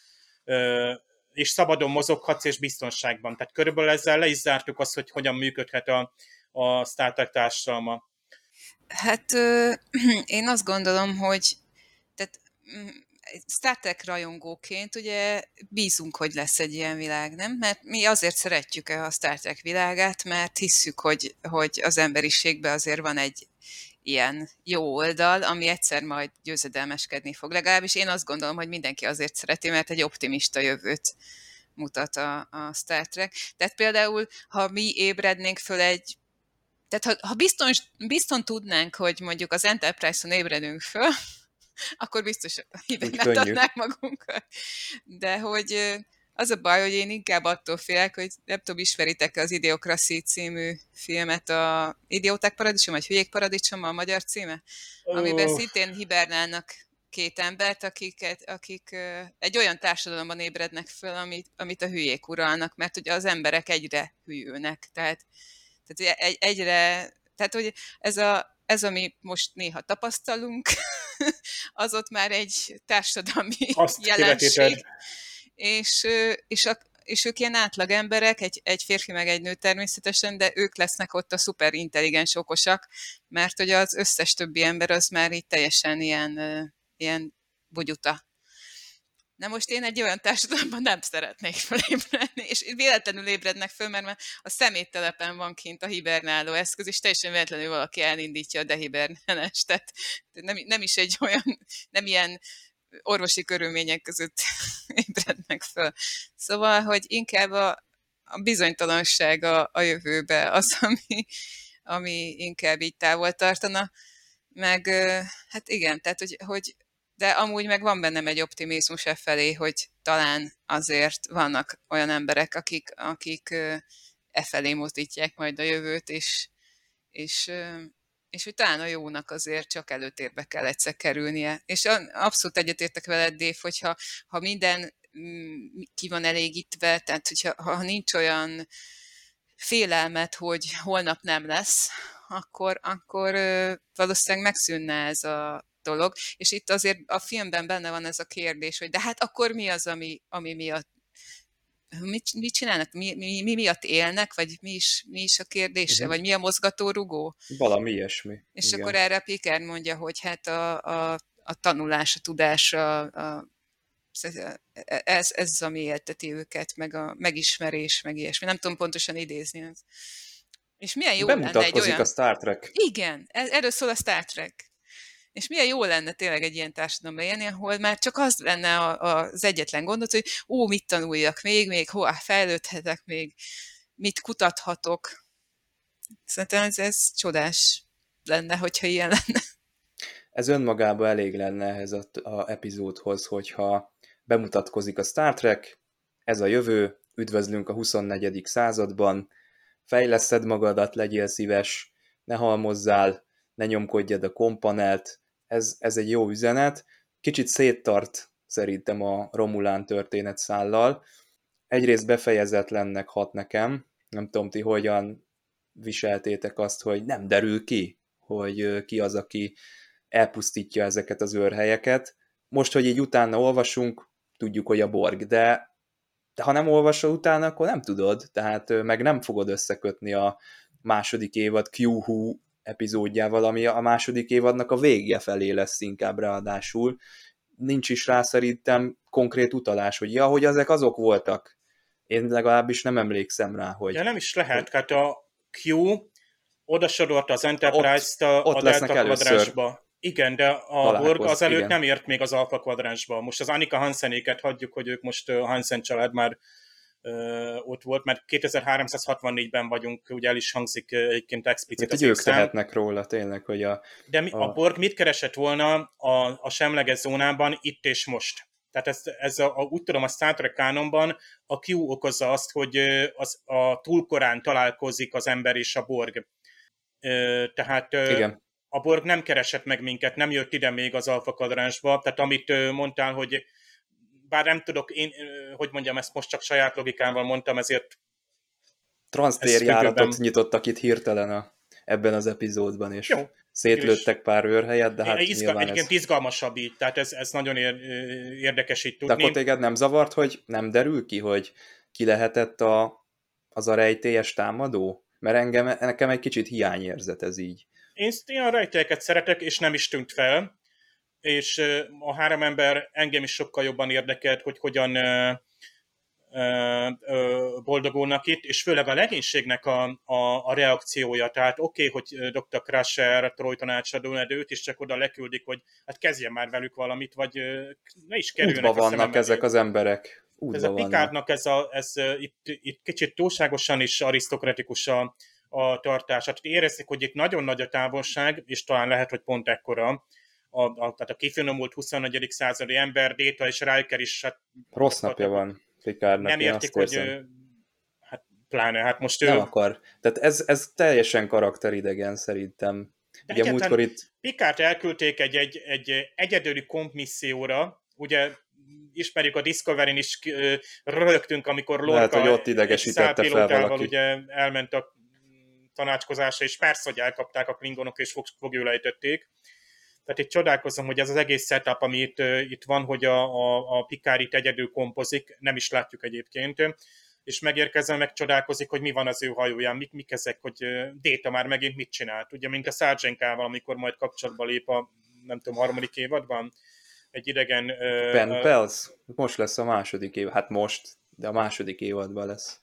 és szabadon mozoghatsz, és biztonságban. Tehát körülbelül ezzel le is zártuk azt, hogy hogyan működhet a, a startup társadalma. Hát (clears throat) én azt gondolom, hogy tehát mm, Star Trek rajongóként ugye bízunk, hogy lesz egy ilyen világ, nem? Mert mi azért szeretjük a Star Trek világát, mert hisszük, hogy, hogy az emberiségben azért van egy ilyen jó oldal, ami egyszer majd győzedelmeskedni fog. Legalábbis én azt gondolom, hogy mindenki azért szereti, mert egy optimista jövőt mutat a, a Star Trek. Tehát például, ha mi ébrednénk föl egy tehát ha, ha bizton, bizton tudnánk, hogy mondjuk az Enterprise-on ébredünk föl, akkor biztos hibernáltatnánk (laughs) magunkat. De hogy az a baj, hogy én inkább attól félek, hogy nem tudom, ismeritek az Idiokraszi című filmet, a Idióták paradicsom, vagy Hülyék paradicsom a magyar címe? Oh. Amiben szintén hibernálnak két embert, akiket, akik egy olyan társadalomban ébrednek föl, amit, amit a hülyék uralnak, mert ugye az emberek egyre hülyülnek, tehát, tehát egy, egyre, tehát hogy ez a, ez, ami most néha tapasztalunk, (laughs) az ott már egy társadalmi Azt jelenség. Kivetéted. És, és, a, és ők ilyen átlag emberek, egy, egy férfi meg egy nő természetesen, de ők lesznek ott a szuper intelligens okosak, mert hogy az összes többi ember az már így teljesen ilyen, ilyen bugyuta. Na most én egy olyan társadalomban nem szeretnék felébredni, és véletlenül ébrednek föl, mert a szeméttelepen van kint a hibernáló eszköz, és teljesen véletlenül valaki elindítja a dehibernálást. Tehát nem, nem is egy olyan, nem ilyen orvosi körülmények között (laughs) ébrednek föl. Szóval, hogy inkább a, a bizonytalanság a, a jövőbe az, (laughs) ami, ami inkább így távol tartana. Meg hát igen, tehát hogy, hogy de amúgy meg van bennem egy optimizmus e felé, hogy talán azért vannak olyan emberek, akik, akik e felé mozdítják majd a jövőt, és, és, és hogy talán a jónak azért csak előtérbe kell egyszer kerülnie. És abszolút egyetértek veled, Dév, hogyha ha minden mm, ki van elégítve, tehát hogyha ha nincs olyan félelmet, hogy holnap nem lesz, akkor, akkor valószínűleg megszűnne ez a, dolog, és itt azért a filmben benne van ez a kérdés, hogy de hát akkor mi az, ami, ami miatt mit, mit csinálnak, mi, mi, mi miatt élnek, vagy mi is, mi is a kérdése, uh-huh. vagy mi a mozgatórugó? Valami ilyesmi. És igen. akkor erre Piker mondja, hogy hát a, a, a tanulás, a tudás, a, a ez, ez az, ami élteti őket, meg a megismerés, meg ilyesmi. Nem tudom pontosan idézni. És milyen jó lenne egy olyan... a Star Trek. Igen, e- erről szól a Star Trek. És milyen jó lenne tényleg egy ilyen társadalomban élni, ahol már csak az lenne a, a, az egyetlen gondot, hogy ó, mit tanuljak még, még hová fejlődhetek még, mit kutathatok. Szerintem ez, ez csodás lenne, hogyha ilyen lenne. Ez önmagában elég lenne ehhez a, a epizódhoz, hogyha bemutatkozik a Star Trek, ez a jövő, üdvözlünk a 24. században, fejleszted magadat, legyél szíves, ne halmozzál, ne nyomkodjad a kompanelt, ez, ez egy jó üzenet. Kicsit széttart szerintem a Romulán történet szállal. Egyrészt befejezetlennek hat nekem, nem tudom ti hogyan viseltétek azt, hogy nem derül ki, hogy ki az, aki elpusztítja ezeket az őrhelyeket. Most, hogy így utána olvasunk, tudjuk, hogy a Borg, de, de ha nem olvasol utána, akkor nem tudod, tehát meg nem fogod összekötni a második évad Q-Hu epizódjával, ami a második évadnak a végje felé lesz inkább ráadásul. Nincs is rá szerintem konkrét utalás, hogy ja, hogy ezek azok voltak. Én legalábbis nem emlékszem rá, hogy... Ja, nem is lehet, hát a Q oda sorolta az Enterprise-t a, ott a Delta kvadrásba. Igen, de a Borg az előtt igen. nem ért még az Alpha kvadránsba. Most az Annika Hansenéket hagyjuk, hogy ők most Hansen család már ott volt, mert 2364-ben vagyunk, ugye el is hangzik egyébként explicit hogy ők tehetnek róla tényleg, hogy a... De mi, a... a- Borg mit keresett volna a, a semleges zónában itt és most? Tehát ez, ez a, a, úgy tudom, a Star Trek kánonban a Q okozza azt, hogy az, a túlkorán találkozik az ember és a Borg. Tehát Igen. a Borg nem keresett meg minket, nem jött ide még az Alfa tehát amit mondtál, hogy bár nem tudok, én, hogy mondjam, ezt most csak saját logikával mondtam, ezért Transztérjáratot nyitottak itt hirtelen a, ebben az epizódban, és Jó. szétlőttek pár őrhelyet, de hát izga, nyilván egyébként ez... izgalmasabb így, tehát ez, ez nagyon ér, érdekes így De tudni. akkor téged nem zavart, hogy nem derül ki, hogy ki lehetett a, az a rejtélyes támadó? Mert engem, nekem egy kicsit hiányérzet ez így. Én, a rejtélyeket szeretek, és nem is tűnt fel, és a három ember engem is sokkal jobban érdekelt, hogy hogyan boldogulnak itt, és főleg a legénységnek a, a, a reakciója. Tehát oké, okay, hogy Dr. Crusher, Troy tanácsadó, de őt is csak oda leküldik, hogy hát kezdjen már velük valamit, vagy ne is kerüljenek Útba vannak szemem ezek az emberek. Útba Ez a. Picardnak ez, a, ez itt, itt kicsit túlságosan is arisztokratikus a, a tartás. Hát érezzük, hogy itt nagyon nagy a távolság, és talán lehet, hogy pont ekkora, a, a, tehát a kifinomult 24. századi ember, Déta és Riker is hát Rossz napja van Picardnak, nem értik, hogy ö, hát pláne, hát most ő, Nem akar. Tehát ez, ez teljesen karakteridegen szerintem. De Ugye múltkor itt Picard elküldték egy, egy, egy egyedüli kompmisszióra, ugye ismerjük a Discovery-n is rögtünk, amikor Lorca Lehet, hogy ott idegesítette fel valaki. ugye elment a tanácskozásra, és persze, hogy elkapták a klingonok, és fog, fogjulejtették. Tehát itt csodálkozom, hogy ez az egész setup, ami itt, itt van, hogy a, a, a Picard itt egyedül kompozik, nem is látjuk egyébként, és megérkezve megcsodálkozik, hogy mi van az ő hajóján, mik, mik ezek, hogy ö, Data már megint mit csinált. Ugye, mint a Sargenkával, amikor majd kapcsolatba lép a, nem tudom, harmadik évadban, egy idegen... Ben ö, Pels, most lesz a második év, hát most, de a második évadban lesz.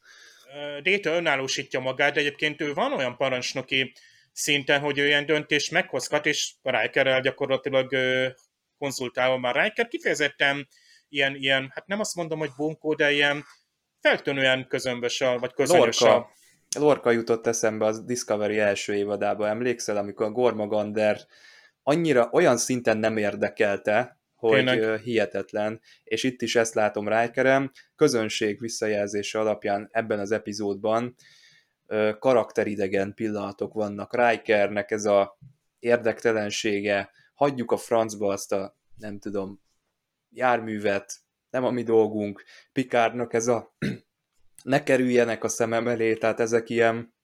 ö, Data önállósítja magát, de egyébként ő van olyan parancsnoki szinten, hogy ő ilyen döntést meghozhat, és Rikerrel gyakorlatilag konzultálva már. Riker kifejezetten ilyen, ilyen, hát nem azt mondom, hogy bunkó, de ilyen feltűnően közömbös, a- vagy közönyös a- Lorca, jutott eszembe az Discovery első évadába, emlékszel, amikor a Gormagander annyira olyan szinten nem érdekelte, hogy Tényleg. hihetetlen, és itt is ezt látom Rikerem, közönség visszajelzése alapján ebben az epizódban karakteridegen pillanatok vannak. Rikernek ez a érdektelensége, hagyjuk a francba azt a, nem tudom, járművet, nem a mi dolgunk, Picardnak ez a (clears throat) ne kerüljenek a szemem elé, tehát ezek ilyen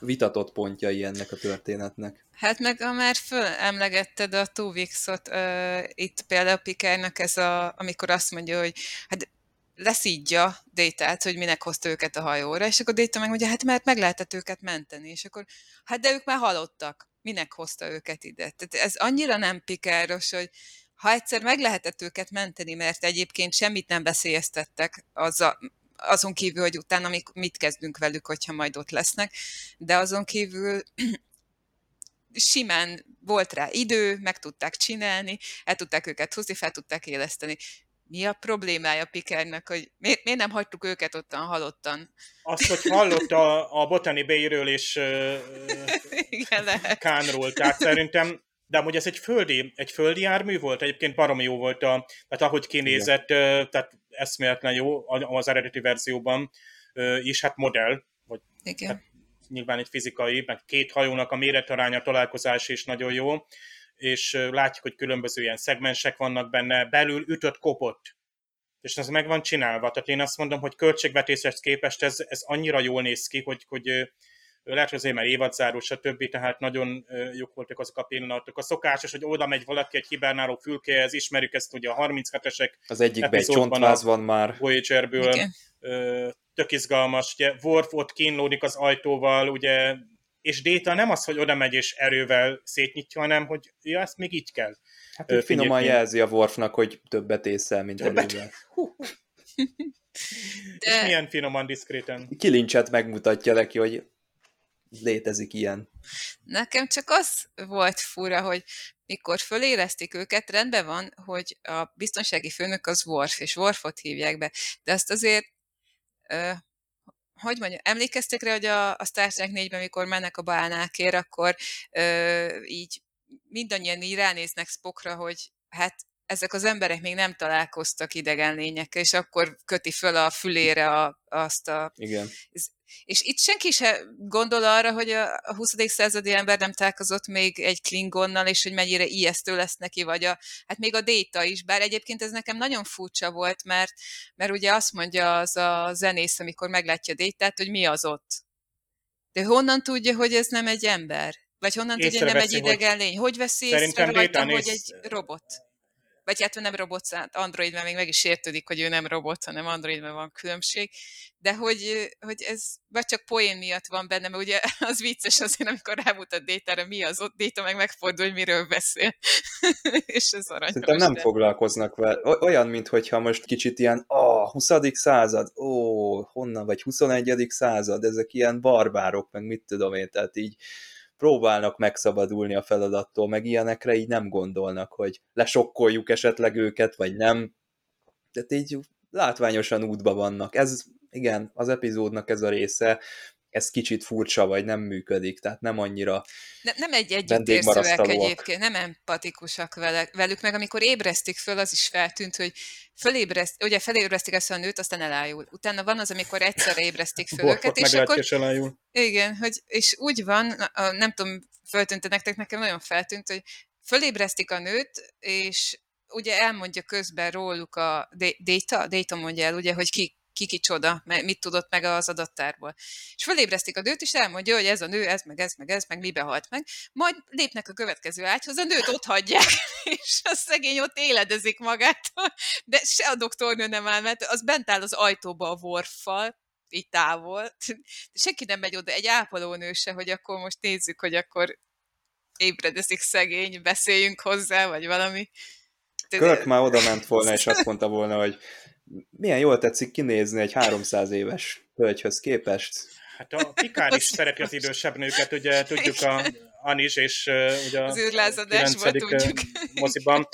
vitatott pontjai ennek a történetnek. Hát meg ha már fölemlegetted a Weeks-ot, uh, itt például Pikárnak ez a, amikor azt mondja, hogy hát leszídja Détát, hogy minek hozta őket a hajóra, és akkor Déta meg mondja, hát mert meg lehetett őket menteni, és akkor hát de ők már halottak, minek hozta őket ide. Tehát ez annyira nem pikáros, hogy ha egyszer meg lehetett őket menteni, mert egyébként semmit nem veszélyeztettek azzal, azon kívül, hogy utána mi- mit kezdünk velük, hogyha majd ott lesznek, de azon kívül (clears throat) simán volt rá idő, meg tudták csinálni, el tudták őket hozni, fel tudták éleszteni. Mi a problémája Pikernek, hogy miért, miért nem hagytuk őket ottan halottan? Azt, hogy hallott a, a Botany Bay-ről és (laughs) Igen, lehet. Kánról, tehát szerintem de amúgy ez egy földi, egy földi jármű volt, egyébként baromi jó volt, a, tehát ahogy kinézett, Igen. tehát eszméletlen jó az eredeti verzióban is, hát modell, vagy Igen. Hát nyilván egy fizikai, meg két hajónak a méretaránya, találkozás is nagyon jó, és látjuk, hogy különböző ilyen szegmensek vannak benne, belül ütött kopott, és ez meg van csinálva. Tehát én azt mondom, hogy költségvetéshez képest ez, ez annyira jól néz ki, hogy, hogy lehet, hogy azért mert évadzáró, stb. Tehát nagyon jók voltak azok a pillanatok. A szokásos, hogy oda megy valaki egy hibernáló fülkéhez, ismerjük ezt ugye a 37-esek Az egyikben egy csontváz van már. Voyagerből. Igen. Tök izgalmas, ugye Worf ott kínlódik az ajtóval, ugye és Déta nem az, hogy oda megy és erővel szétnyitja, hanem hogy ja, ezt még így kell. Hát ő finoman jelzi a Worfnak, hogy többet észel, mint többet. erővel. (laughs) De... És milyen finoman, diszkréten. Kilincset megmutatja neki, hogy létezik ilyen. Nekem csak az volt fura, hogy mikor fölérezték őket, rendben van, hogy a biztonsági főnök az Worf, és Worfot hívják be, de azt azért hogy mondjam, emlékeztek rá, hogy a, a Star Trek 4-ben, mikor mennek a bálnákért, akkor ö, így mindannyian így ránéznek Spockra, hogy hát ezek az emberek még nem találkoztak idegen lényekkel, és akkor köti föl a fülére a, azt a... Igen. És itt senki se gondol arra, hogy a 20. századi ember nem találkozott még egy Klingonnal, és hogy mennyire ijesztő lesz neki, vagy a, hát még a Déta is, bár egyébként ez nekem nagyon furcsa volt, mert, mert ugye azt mondja az a zenész, amikor meglátja Détát, hogy mi az ott. De honnan tudja, hogy ez nem egy ember? Vagy honnan tudja, hogy nem egy idegen lény? Hogy veszi észre rajta, hogy egy robot? Vagy hát nem robot, Android, mert még meg is értődik, hogy ő nem robot, hanem Android, mert van különbség, de hogy, hogy ez vagy csak poén miatt van benne, mert ugye (laughs) az vicces azért, amikor rámutat Détára, mi az ott, Déta meg megfordul, hogy miről beszél. (laughs) és ez aranyos. Szerintem nem de... foglalkoznak vele. Olyan, mintha most kicsit ilyen, a oh, 20. század, ó, honnan, vagy 21. század, ezek ilyen barbárok, meg mit tudom én, tehát így próbálnak megszabadulni a feladattól, meg ilyenekre így nem gondolnak, hogy lesokkoljuk esetleg őket, vagy nem. Tehát így látványosan útba vannak. Ez, igen, az epizódnak ez a része, ez kicsit furcsa, vagy nem működik, tehát nem annyira ne, Nem egy együttérzőek egyébként, nem empatikusak vele, velük, meg amikor ébresztik föl, az is feltűnt, hogy fölébreszt, ugye felébresztik ezt a nőt, aztán elájul. Utána van az, amikor egyszerre ébresztik föl őket, és akkor... És elájul. Igen, hogy, és úgy van, nem tudom, föltűnt nektek, nekem nagyon feltűnt, hogy fölébresztik a nőt, és ugye elmondja közben róluk a Data, Data mondja el, ugye, hogy ki, ki kicsoda, mit tudott meg az adattárból. És fölébresztik a nőt, és elmondja, hogy ez a nő, ez, meg ez, meg ez, meg mibe halt meg. Majd lépnek a következő ágyhoz, a nőt ott hagyják, (laughs) és a szegény ott éledezik magától, de se a doktornő nem áll, mert az bent áll az ajtóba a vorfal, így távol. Senki nem megy oda, egy ápolónő se, hogy akkor most nézzük, hogy akkor ébredezik szegény, beszéljünk hozzá, vagy valami. Körk már oda ment volna, és azt mondta volna, hogy milyen jól tetszik kinézni egy 300 éves hölgyhöz képest. Hát a Pikár is szereti az idősebb nőket, ugye tudjuk a Anis és uh, ugye az űrlázadásban tudjuk. moziban.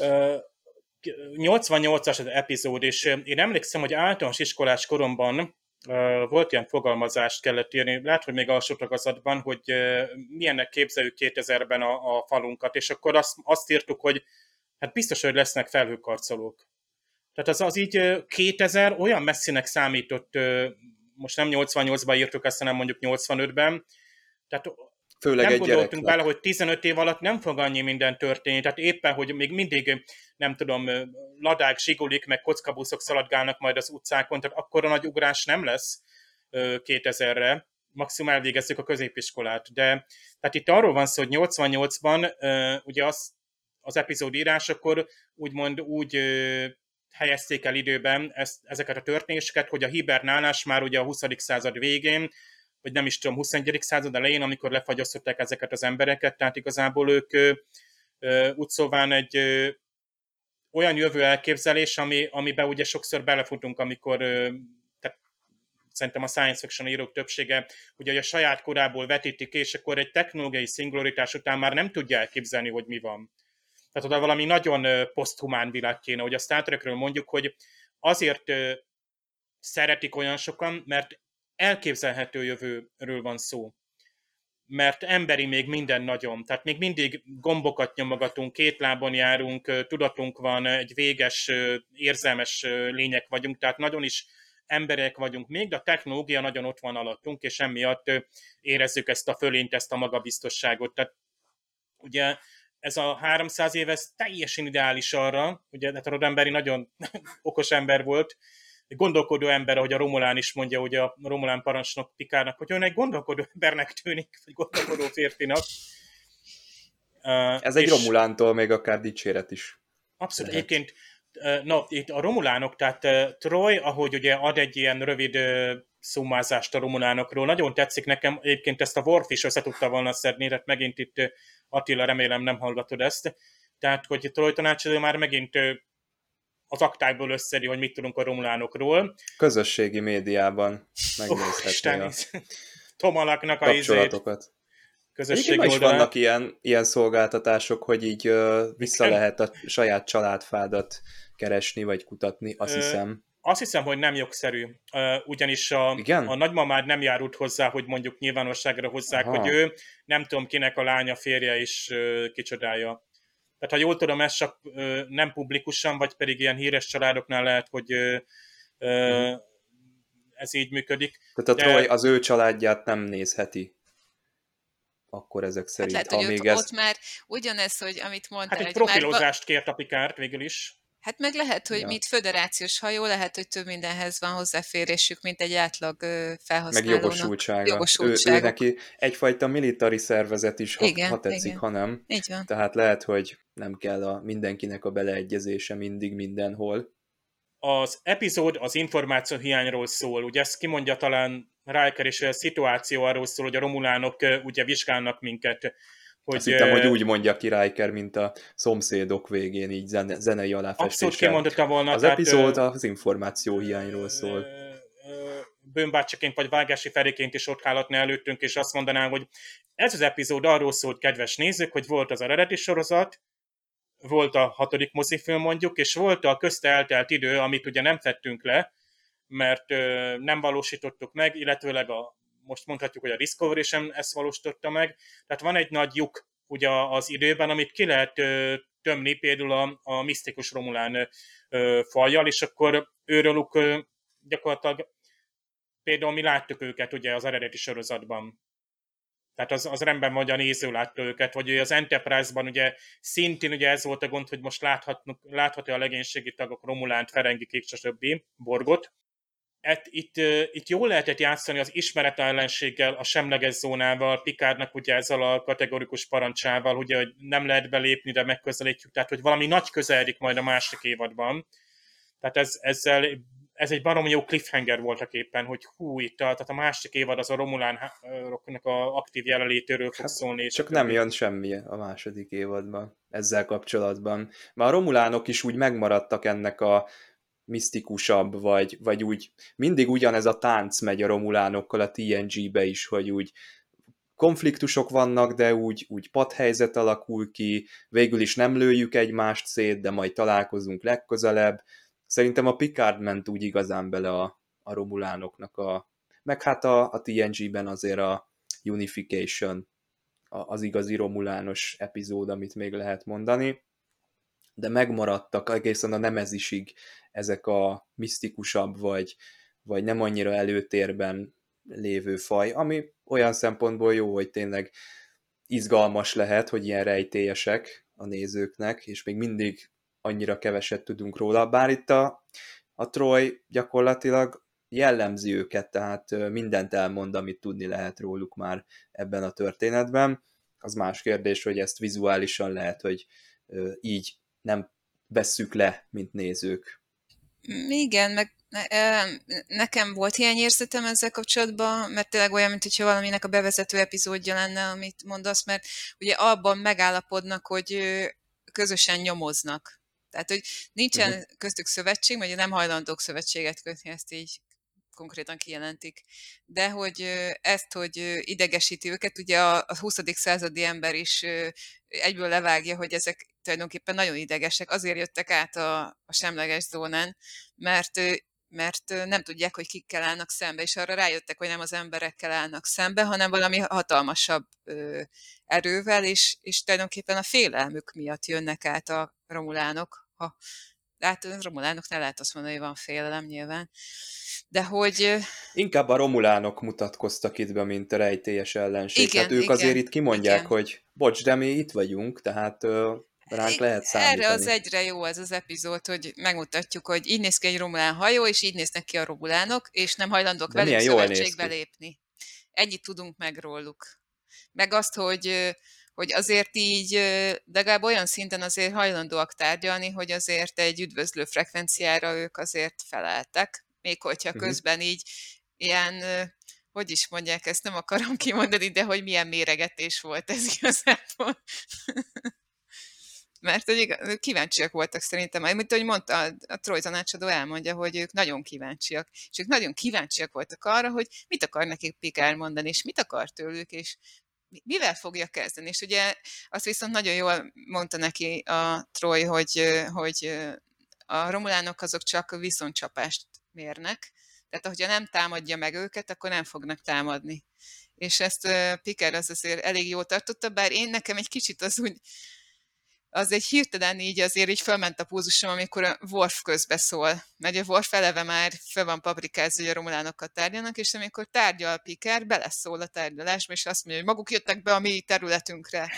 Uh, 88-as az epizód, és én emlékszem, hogy általános iskolás koromban volt ilyen fogalmazást kellett írni, lehet, hogy még alsó tagozatban, hogy milyennek képzeljük 2000-ben a, a falunkat, és akkor azt, azt írtuk, hogy hát biztos, hogy lesznek felhőkarcolók. Tehát az, az így 2000 olyan messzinek számított, most nem 88-ban írtuk ezt, hanem mondjuk 85-ben, tehát Főleg nem gondoltunk bele, hogy 15 év alatt nem fog annyi minden történni, tehát éppen, hogy még mindig, nem tudom, ladák, zsigulik, meg kockabuszok szaladgálnak majd az utcákon, tehát akkor a nagy ugrás nem lesz 2000-re, maximum elvégezzük a középiskolát, de tehát itt arról van szó, hogy 88-ban ugye az, az epizód írásakor úgymond úgy helyezték el időben ezt, ezeket a történéseket, hogy a hibernálás már ugye a 20. század végén, vagy nem is tudom, 21. század elején, amikor lefagyasztották ezeket az embereket, tehát igazából ők úgy szóván egy olyan jövő elképzelés, ami, amiben ugye sokszor belefutunk, amikor tehát szerintem a science fiction írók többsége ugye a saját korából vetítik, és akkor egy technológiai szingularitás után már nem tudja elképzelni, hogy mi van. Tehát oda valami nagyon poszthumán világ kéne, hogy a Star Trekről mondjuk, hogy azért szeretik olyan sokan, mert elképzelhető jövőről van szó. Mert emberi még minden nagyon. Tehát még mindig gombokat nyomogatunk, két lábon járunk, tudatunk van, egy véges, érzelmes lények vagyunk, tehát nagyon is emberek vagyunk még, de a technológia nagyon ott van alattunk, és emiatt érezzük ezt a fölényt, ezt a magabiztosságot. Tehát ugye ez a 300 év, ez teljesen ideális arra, ugye, hát a Rodemberi nagyon (laughs) okos ember volt, egy gondolkodó ember, ahogy a Romulán is mondja, hogy a Romulán parancsnok Pikárnak, hogy ön egy gondolkodó embernek tűnik, vagy gondolkodó férfinak. (laughs) Ez egy Romulántól még akár dicséret is. Abszolút. Lehet. Egyébként na, itt a Romulánok, tehát Troy, ahogy ugye ad egy ilyen rövid szumázást a Romulánokról, nagyon tetszik nekem, egyébként ezt a Worf is össze tudta volna szedni, tehát megint itt Attila, remélem nem hallgatod ezt, tehát hogy Troy tanácsadó már megint az aktákból összedi, hogy mit tudunk a romulánokról. Közösségi médiában megnézhetni oh, a Tomalaknak a kapcsolatokat. Közösségi is vannak ilyen, ilyen szolgáltatások, hogy így uh, vissza Igen. lehet a saját családfádat keresni, vagy kutatni, azt Ö, hiszem. Azt hiszem, hogy nem jogszerű, ugyanis a, Igen? a nagymamád nem járult hozzá, hogy mondjuk nyilvánosságra hozzák, Aha. hogy ő nem tudom kinek a lánya, férje is kicsodája. Tehát ha jól tudom, ez csak nem publikusan, vagy pedig ilyen híres családoknál lehet, hogy mhm. ez így működik. Tehát a De... Troy az ő családját nem nézheti akkor ezek hát szerint. Hát lehet, hogy ott, ez... ott már ugyanez, hogy amit mondtál. Hát egy profilozást már... kért a Pikárt végül is. Hát meg lehet, hogy ja. mint föderációs hajó, lehet, hogy több mindenhez van hozzáférésük, mint egy átlag felhasználónak. Meg jogosultsága. Jogosultsága. Ő, ő neki egyfajta militári szervezet is, ha, igen, ha tetszik, igen. ha nem. Így van. Tehát lehet, hogy nem kell a mindenkinek a beleegyezése mindig mindenhol. Az epizód az információ hiányról szól. Ugye ezt kimondja talán Riker, és a szituáció arról szól, hogy a romulánok ugye vizsgálnak minket hogy, Azt hittem, hogy úgy mondja ki Riker, mint a szomszédok végén, így zene, zenei aláfestéssel. Abszolút kimondotta volna. Az tehát, epizód az információ hiányról szól. Bőnbácsiként vagy Vágási Feriként is ott hállatna előttünk, és azt mondanám, hogy ez az epizód arról szólt, kedves nézők, hogy volt az eredeti sorozat, volt a hatodik mozifilm mondjuk, és volt a közte eltelt idő, amit ugye nem tettünk le, mert nem valósítottuk meg, illetőleg a most mondhatjuk, hogy a Discovery sem ezt valósította meg. Tehát van egy nagy lyuk ugye az időben, amit ki lehet tömni például a, a misztikus Romulán fajjal, és akkor őrülük gyakorlatilag például mi láttuk őket ugye az eredeti sorozatban. Tehát az, az rendben vagy a néző látta őket, vagy az Enterprise-ban ugye szintén ugye ez volt a gond, hogy most láthatja a legénységi tagok Romulánt, Ferengi, Kék, stb. Borgot, et, itt, itt jól lehetett játszani az ismeretellenséggel, a semleges zónával, Pikárnak ugye ezzel a kategorikus parancsával, ugye, hogy nem lehet belépni, de megközelítjük, tehát hogy valami nagy közeledik majd a másik évadban. Tehát ez, ezzel, ez egy barom jó cliffhanger voltak éppen, hogy hú, itt a, tehát a másik évad az a Romulánok a aktív jelenlétéről fog hát, szólni. Csak nem jön semmi a második évadban ezzel kapcsolatban. Már a Romulánok is úgy megmaradtak ennek a misztikusabb, vagy, vagy úgy mindig ugyanez a tánc megy a romulánokkal a TNG-be is, hogy úgy konfliktusok vannak, de úgy, úgy padhelyzet alakul ki, végül is nem lőjük egymást szét, de majd találkozunk legközelebb. Szerintem a Picard ment úgy igazán bele a, a romulánoknak a... Meg hát a, a TNG-ben azért a Unification, az igazi romulános epizód, amit még lehet mondani de megmaradtak egészen a nemezisig ezek a misztikusabb, vagy, vagy nem annyira előtérben lévő faj, ami olyan szempontból jó, hogy tényleg izgalmas lehet, hogy ilyen rejtélyesek a nézőknek, és még mindig annyira keveset tudunk róla, bár itt a, a Troy gyakorlatilag jellemzi őket, tehát mindent elmond, amit tudni lehet róluk már ebben a történetben. Az más kérdés, hogy ezt vizuálisan lehet, hogy így nem vesszük le, mint nézők. Igen, meg nekem volt ilyen érzetem ezzel kapcsolatban, mert tényleg olyan, mint hogyha valaminek a bevezető epizódja lenne, amit mondasz, mert ugye abban megállapodnak, hogy közösen nyomoznak. Tehát, hogy nincsen uh-huh. köztük szövetség, vagy nem hajlandók szövetséget kötni, ezt így konkrétan kijelentik. De hogy ezt, hogy idegesíti őket, ugye a, a 20. századi ember is egyből levágja, hogy ezek tulajdonképpen nagyon idegesek, azért jöttek át a, a semleges zónán, mert mert nem tudják, hogy kikkel állnak szembe, és arra rájöttek, hogy nem az emberekkel állnak szembe, hanem valami hatalmasabb ö, erővel, és, és tulajdonképpen a félelmük miatt jönnek át a romulánok. Ha, hát a romulánoknál lehet azt mondani, hogy van félelem nyilván. De hogy... Inkább a romulánok mutatkoztak itt be, mint a rejtélyes ellenség. Igen, hát ők igen, azért itt kimondják, igen. hogy bocs, de mi itt vagyunk, tehát ö, ránk lehet számítani. Erre az egyre jó ez az epizód, hogy megmutatjuk, hogy így néz ki egy romulán hajó, és így néznek ki a romulánok, és nem hajlandók De velük szövetségbe lépni. Ennyit tudunk meg róluk. Meg azt, hogy, hogy azért így legalább olyan szinten azért hajlandóak tárgyalni, hogy azért egy üdvözlő frekvenciára ők azért feleltek, még hogyha Mhm. közben így ilyen, hogy is mondják, ezt nem akarom (laughs) kimondani, de hogy milyen méregetés volt ez igazából. (laughs) Mert hogy igaz, kíváncsiak voltak szerintem, mint ahogy mondta, a, a Troy tanácsadó elmondja, hogy ők nagyon kíváncsiak, és ők nagyon kíváncsiak voltak arra, hogy mit akar nekik Pikár mondani, és mit akar tőlük, és mi- mivel fogja kezdeni. És ugye azt viszont nagyon jól mondta neki a Troy, hogy, hogy a romulánok azok csak viszontcsapást mérnek, tehát hogyha nem támadja meg őket, akkor nem fognak támadni. És ezt Piker az azért elég jól tartotta, bár én nekem egy kicsit az úgy, az egy hirtelen így azért így fölment a púzusom, amikor a Worf közbeszól. Mert a Worf eleve már fel van paprikázva, hogy a romulánokkal tárgyalnak, és amikor tárgyal Piker, beleszól a tárgyalásba, és azt mondja, hogy maguk jöttek be a mi területünkre.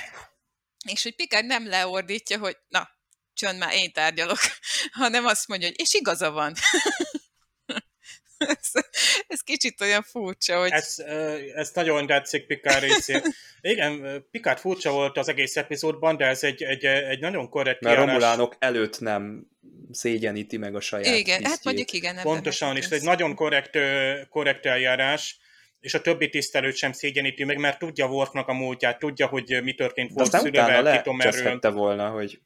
És hogy Piker nem leordítja, hogy na, csönd már, én tárgyalok, (laughs) hanem azt mondja, hogy és igaza van. Ez, ez kicsit olyan furcsa, hogy... Ez, ez nagyon tetszik Pikár részé. Igen, Pikár furcsa volt az egész epizódban, de ez egy, egy, egy nagyon korrekt Mert a kiállás. romulánok előtt nem szégyeníti meg a saját igen, hát tisztjét. mondjuk igen. Pontosan, és ez- egy nagyon korrekt, korrekt eljárás, és a többi tisztelőt sem szégyeníti meg, mert tudja Worfnak a múltját, tudja, hogy mi történt utána szülővel, lecseszhette volna, hogy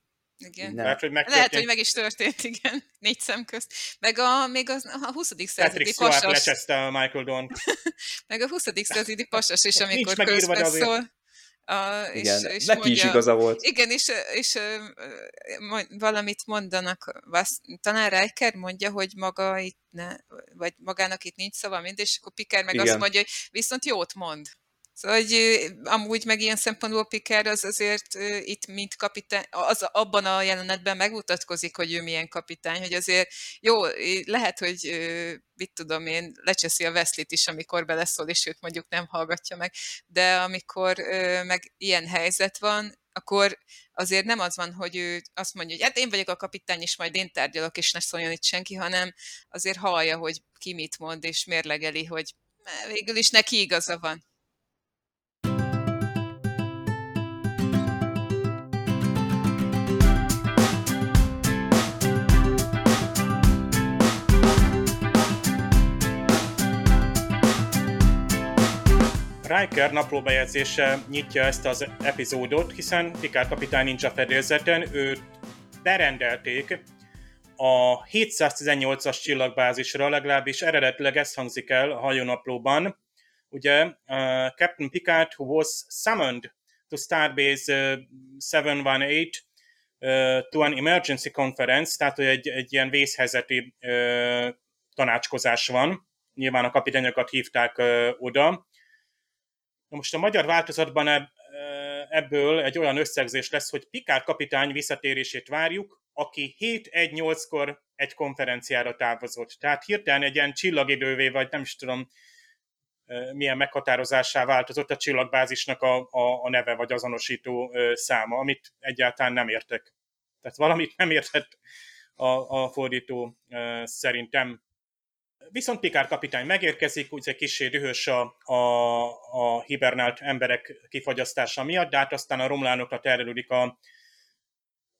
Igen. nem. Lehet, hogy Lehet, hogy meg is történt, igen, négy szem közt. Meg a, még az, a 20. Patrick századi pasas, lecseszte a Michael Dorn. (laughs) meg a 20. századi pasas is, amikor azért- közbeszól. A, és, igen, és neki is igaza volt. Igen, és, és mond- valamit mondanak, vasz, talán Riker mondja, hogy maga itt ne, vagy magának itt nincs szava, mind, és akkor Piker meg Igen. azt mondja, hogy viszont jót mond. Szóval, hogy amúgy meg ilyen szempontból Piker az azért itt, mint kapitány, az abban a jelenetben megmutatkozik, hogy ő milyen kapitány, hogy azért jó, lehet, hogy mit tudom én, lecseszi a Veszlit is, amikor beleszól, és őt mondjuk nem hallgatja meg, de amikor meg ilyen helyzet van, akkor azért nem az van, hogy ő azt mondja, hogy hát én vagyok a kapitány, és majd én tárgyalok, és ne szóljon itt senki, hanem azért hallja, hogy ki mit mond, és mérlegeli, hogy "Eh, végül is neki igaza van. Riker naplóbejegyzése nyitja ezt az epizódot, hiszen Picard kapitány nincs a fedélzeten, őt berendelték a 718-as csillagbázisra, legalábbis eredetileg ez hangzik el a hajónaplóban. Ugye uh, Captain Picard, who was summoned to Starbase uh, 718 uh, to an emergency conference, tehát hogy egy, egy ilyen vészhelyzeti uh, tanácskozás van. Nyilván a kapitányokat hívták uh, oda. Most a magyar változatban ebb, ebből egy olyan összegzés lesz, hogy Pikár kapitány visszatérését várjuk, aki 7-1-8-kor egy konferenciára távozott. Tehát hirtelen egy ilyen csillagidővé, vagy nem is tudom, milyen meghatározásá változott a csillagbázisnak a, a, a neve, vagy azonosító száma, amit egyáltalán nem értek. Tehát valamit nem értett a, a fordító szerintem. Viszont Pikár kapitány megérkezik, úgy egy kicsi dühös a, a, a hibernált emberek kifagyasztása miatt, de hát aztán a romlánokra terelődik a,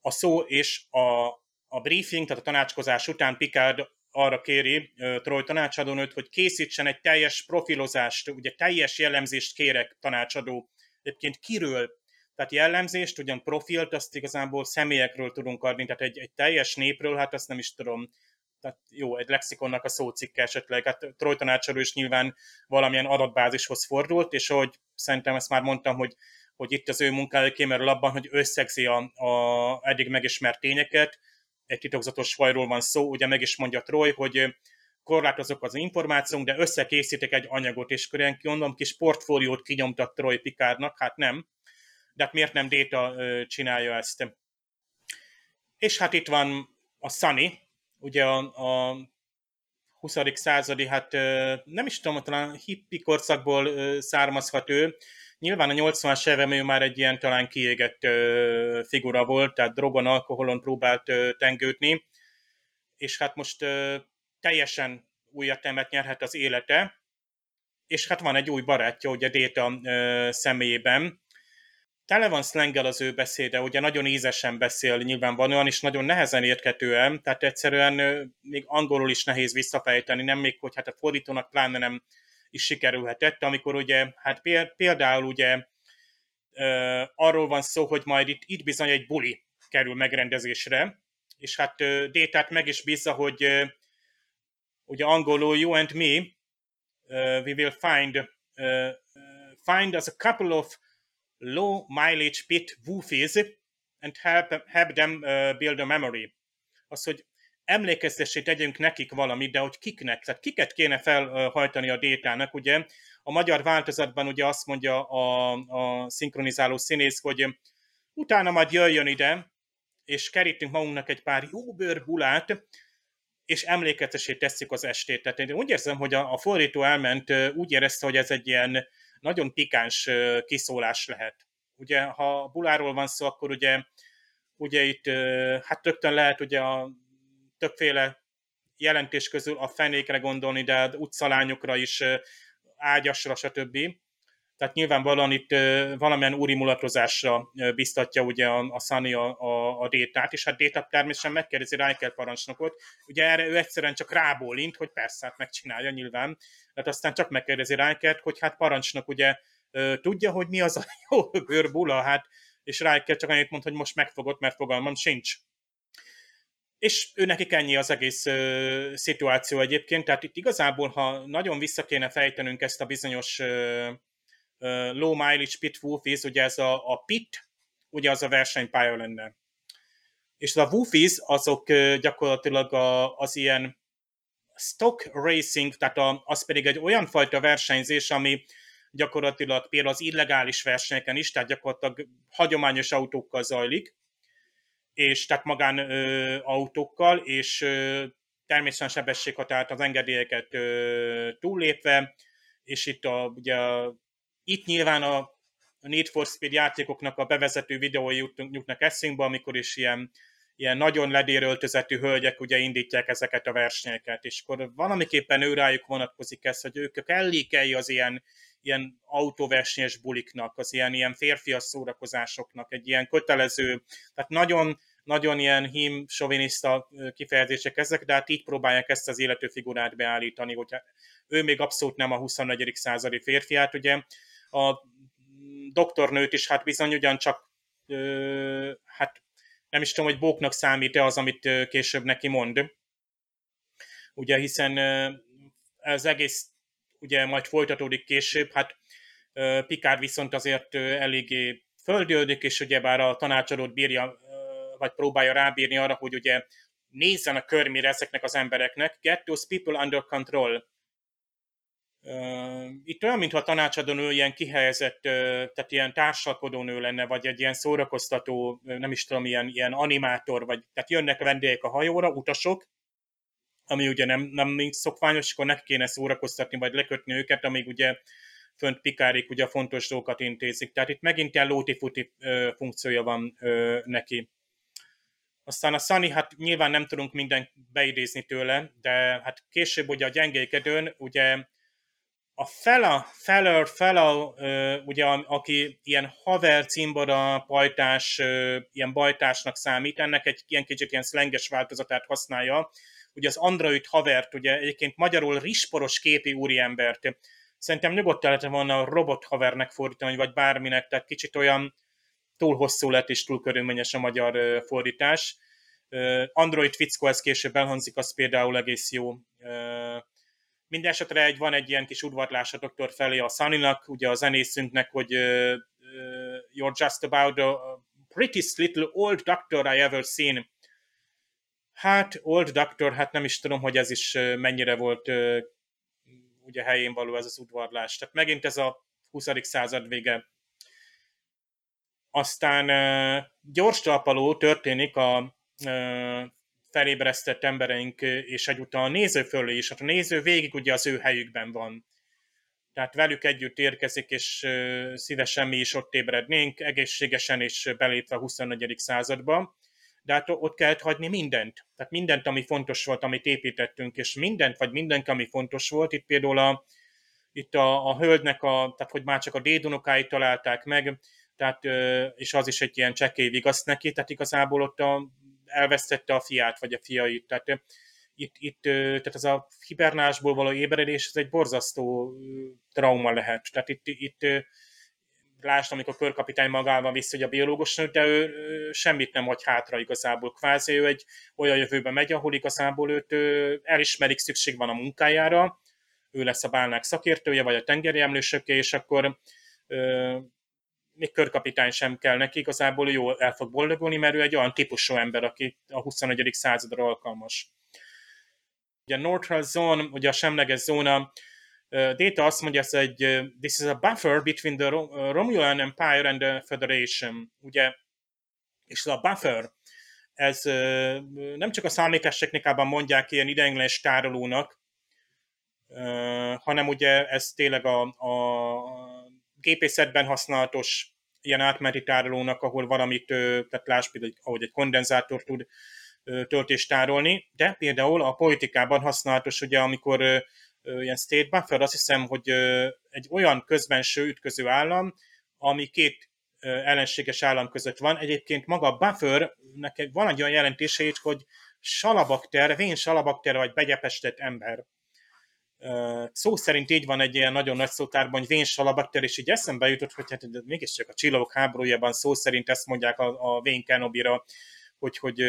a szó, és a, a briefing, tehát a tanácskozás után Pikár arra kéri Troy tanácsadónőt, hogy készítsen egy teljes profilozást, ugye teljes jellemzést kérek tanácsadó. Egyébként kiről? Tehát jellemzést, ugyan profilt, azt igazából személyekről tudunk adni, tehát egy, egy teljes népről, hát azt nem is tudom, tehát jó, egy lexikonnak a szócikke esetleg, hát Troy tanácsadó is nyilván valamilyen adatbázishoz fordult, és hogy szerintem ezt már mondtam, hogy, hogy itt az ő munkája kimerül abban, hogy összegzi a, a eddig megismert tényeket, egy titokzatos fajról van szó, ugye meg is mondja Troy, hogy korlátozok az információnk, de összekészítek egy anyagot, és akkor mondom, kis portfóliót kinyomtat Troy Pikárnak, hát nem. De hát miért nem Data csinálja ezt? És hát itt van a Sunny, ugye a, a 20. századi, hát nem is tudom, talán hippi korszakból származhat ő. Nyilván a 80-as évem ő már egy ilyen talán kiégett figura volt, tehát drogon, alkoholon próbált tengődni, és hát most teljesen új értelmet nyerhet az élete, és hát van egy új barátja, ugye Déta személyében, tele van szlengel az ő beszéde, ugye nagyon ízesen beszél nyilvánvalóan, és nagyon nehezen érthetően, tehát egyszerűen még angolul is nehéz visszafejteni, nem még, hogy hát a fordítónak pláne nem is sikerülhetett, amikor ugye, hát például ugye arról van szó, hogy majd itt, itt bizony egy buli kerül megrendezésre, és hát Détát meg is bízza, hogy ugye angolul you and me, uh, we will find uh, find us a couple of low mileage pit woofies and help, help them uh, build a memory. Az, hogy emlékeztessé tegyünk nekik valamit, de hogy kiknek, tehát kiket kéne felhajtani a détának, ugye a magyar változatban ugye azt mondja a, a szinkronizáló színész, hogy utána majd jöjjön ide, és kerítünk magunknak egy pár jó bőrbulát, és emlékeztessé tesszük az estét. Tehát én úgy érzem, hogy a, a fordító elment, úgy érezte, hogy ez egy ilyen nagyon pikáns kiszólás lehet. Ugye, ha buláról van szó, akkor ugye, ugye itt hát rögtön lehet ugye a többféle jelentés közül a fenékre gondolni, de utcalányokra is, ágyasra, stb. Tehát nyilvánvalóan itt valamilyen úri mulatozásra biztatja ugye a, a Sunny a, a, a détát, és hát détát természetesen megkérdezi Riker parancsnokot, ugye erre ő egyszerűen csak rábólint, hogy persze, hát megcsinálja nyilván, tehát aztán csak megkérdezi Riker, hogy hát parancsnok ugye tudja, hogy mi az a (laughs) jó bőrbula, hát, és Riker csak annyit mond, hogy most megfogott, mert fogalmam sincs. És ő neki ennyi az egész uh, szituáció egyébként, tehát itt igazából, ha nagyon vissza kéne fejtenünk ezt a bizonyos uh, low mileage pit woofies, ugye ez a, a pit, ugye az a versenypálya lenne. És a woofies azok gyakorlatilag a, az ilyen stock racing, tehát a, az pedig egy olyan fajta versenyzés, ami gyakorlatilag például az illegális versenyeken is, tehát gyakorlatilag hagyományos autókkal zajlik, és tehát magán ö, autókkal, és ö, természetesen sebességhatárt az engedélyeket ö, túllépve, és itt a, ugye itt nyilván a, Need for Speed játékoknak a bevezető videói jutnak eszünkbe, amikor is ilyen, ilyen nagyon ledéröltözetű hölgyek ugye indítják ezeket a versenyeket, és akkor valamiképpen őrájuk vonatkozik ez, hogy ők kellékei az ilyen, ilyen autóversenyes buliknak, az ilyen, ilyen férfias szórakozásoknak, egy ilyen kötelező, tehát nagyon, nagyon ilyen hím, soviniszta kifejezések ezek, de hát így próbálják ezt az élető figurát beállítani, hogy ő még abszolút nem a 24. századi férfiát, ugye a doktornőt is hát bizony ugyancsak hát nem is tudom, hogy bóknak számít-e az, amit később neki mond. Ugye, hiszen ez egész ugye majd folytatódik később, hát Pikár viszont azért eléggé földődik, és ugyebár a tanácsadót bírja, vagy próbálja rábírni arra, hogy ugye nézzen a körmére ezeknek az embereknek, get those people under control. Itt olyan, mintha a tanácsadó ilyen kihelyezett, tehát ilyen társalkodó nő lenne, vagy egy ilyen szórakoztató, nem is tudom, ilyen, ilyen animátor, vagy tehát jönnek vendégek a hajóra, utasok, ami ugye nem, nem szokványos, akkor neki kéne szórakoztatni, vagy lekötni őket, amíg ugye fönt pikárik ugye a fontos dolgokat intézik. Tehát itt megint ilyen lóti-futi funkciója van ö, neki. Aztán a Sunny, hát nyilván nem tudunk mindent beidézni tőle, de hát később ugye a gyengékedőn, ugye a Fela, Feller, Fela, ugye, aki ilyen haver, cimbora, pajtás, ilyen bajtásnak számít, ennek egy ilyen kicsit ilyen szlenges változatát használja. Ugye az Android havert, ugye egyébként magyarul risporos képi úriembert. Szerintem nyugodtan lehetne volna robot havernek fordítani, vagy bárminek, tehát kicsit olyan túl hosszú lett és túl körülményes a magyar fordítás. Android fickó, ez később elhangzik, az például egész jó Mindenesetre egy, van egy ilyen kis udvarlás a doktor felé a Szaninak, ugye a zenészünknek, hogy ö, you're just about the prettiest little old doctor I ever seen. Hát, old doctor, hát nem is tudom, hogy ez is mennyire volt ugye helyén való ez az udvarlás. Tehát megint ez a 20. század vége. Aztán gyors talpaló történik a felébresztett embereink és egyúttal a néző fölé is. Hát a néző végig ugye az ő helyükben van. Tehát velük együtt érkezik, és szívesen mi is ott ébrednénk, egészségesen és belépve a 24. századba. De hát ott kellett hagyni mindent. Tehát mindent, ami fontos volt, amit építettünk, és mindent, vagy mindent, ami fontos volt. Itt például a, itt a, a hölgynek, a, tehát hogy már csak a dédunokáit találták meg, tehát, és az is egy ilyen csekély vigaszt neki, tehát igazából ott a, elvesztette a fiát, vagy a fiait. Tehát itt, itt tehát ez a hibernásból való ébredés, ez egy borzasztó trauma lehet. Tehát itt, itt lásd, amikor körkapitány magával viszi, hogy a biológus nő, de ő, semmit nem hagy hátra igazából. Kvázi ő egy olyan jövőbe megy, ahol igazából őt elismerik, szükség van a munkájára, ő lesz a bálnák szakértője, vagy a tengeri emlősöké, és akkor még körkapitány sem kell neki, igazából jól el fog boldogulni, mert ő egy olyan típusú ember, aki a 21. századra alkalmas. Ugye a neutral zone, ugye a semleges zóna, Data azt mondja, hogy this is a buffer between the Romulan Empire and the Federation. Ugye, és ez a buffer, ez nem csak a számítástechnikában mondják ilyen ideiglenes tárolónak, hanem ugye ez tényleg a, a gépészetben használatos ilyen átmeneti tárolónak, ahol valamit, tehát láss például, ahogy egy kondenzátor tud töltést tárolni, de például a politikában használatos, ugye amikor ilyen state buffer, azt hiszem, hogy egy olyan közbenső ütköző állam, ami két ellenséges állam között van. Egyébként maga a buffer, nekem van egy olyan jelentése hogy salabakter, vén salabakter vagy begyepestett ember szó szerint így van egy ilyen nagyon nagy szótárban, hogy vén salabakter, és így eszembe jutott, hogy hát mégiscsak a csillagok háborújában szó szerint ezt mondják a, a vén Kenobira, hogy, hogy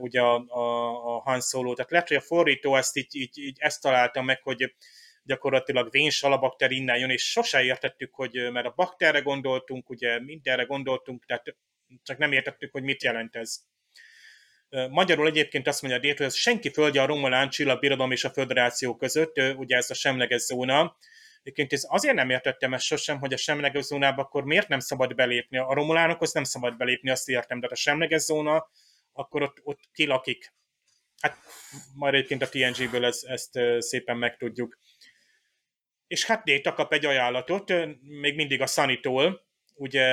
ugye a, a, a Han Solo, tehát lehet, hogy a fordító ezt így, így, így ezt találta meg, hogy gyakorlatilag vén salabakter innen jön, és sose értettük, hogy mert a bakterre gondoltunk, ugye mindenre gondoltunk, tehát csak nem értettük, hogy mit jelent ez. Magyarul egyébként azt mondja a hogy ez senki földje a Romulán csillagbirodalom és a föderáció között, ugye ez a semleges zóna. Egyébként ez azért nem értettem ezt sosem, hogy a semleges zónába akkor miért nem szabad belépni. A romulánokhoz nem szabad belépni, azt értem, de a semleges zóna, akkor ott, ott kilakik. Hát majd egyébként a TNG-ből ezt, ezt szépen megtudjuk. És hát Déta kap egy ajánlatot, még mindig a Sunny-tól. Ugye,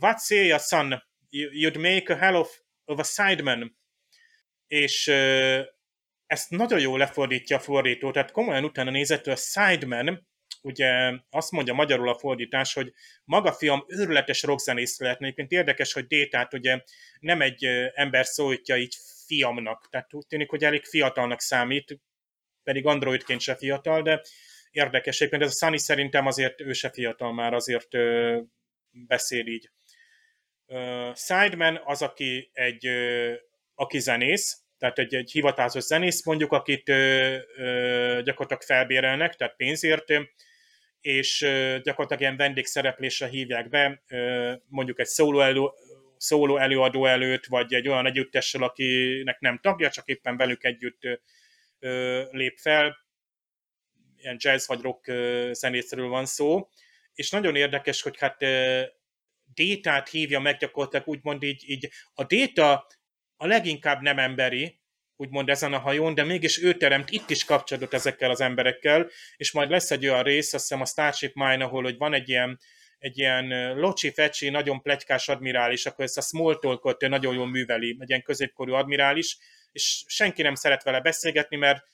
what say a son? You'd make a hell of a sideman, és ezt nagyon jól lefordítja a fordító, tehát komolyan utána nézett, a sideman, ugye azt mondja magyarul a fordítás, hogy maga fiam őrületes rockzenész lehetne. Egyébként érdekes, hogy Détát ugye nem egy ember szólítja így fiamnak, tehát úgy tűnik, hogy elég fiatalnak számít, pedig androidként se fiatal, de érdekes. Egyébként ez a Sunny szerintem azért ő se fiatal már, azért beszél így. Sideman az, aki egy aki zenész, tehát egy, egy hivatásos zenész mondjuk, akit ö, ö, gyakorlatilag felbérelnek, tehát pénzért, és ö, gyakorlatilag ilyen vendégszereplésre hívják be, ö, mondjuk egy szóló, elő, szóló előadó előtt, vagy egy olyan együttessel, akinek nem tagja, csak éppen velük együtt ö, lép fel, ilyen jazz vagy rock zenészről van szó, és nagyon érdekes, hogy hát détát hívja meg gyakorlatilag, úgymond így, így a déta a leginkább nem emberi, úgymond ezen a hajón, de mégis ő teremt itt is kapcsolatot ezekkel az emberekkel, és majd lesz egy olyan rész, azt hiszem a Starship Mine, ahol hogy van egy ilyen, egy ilyen locsi-fecsi, nagyon plegykás admirális, akkor ezt a small talkot nagyon jól műveli, egy ilyen középkorú admirális, és senki nem szeret vele beszélgetni, mert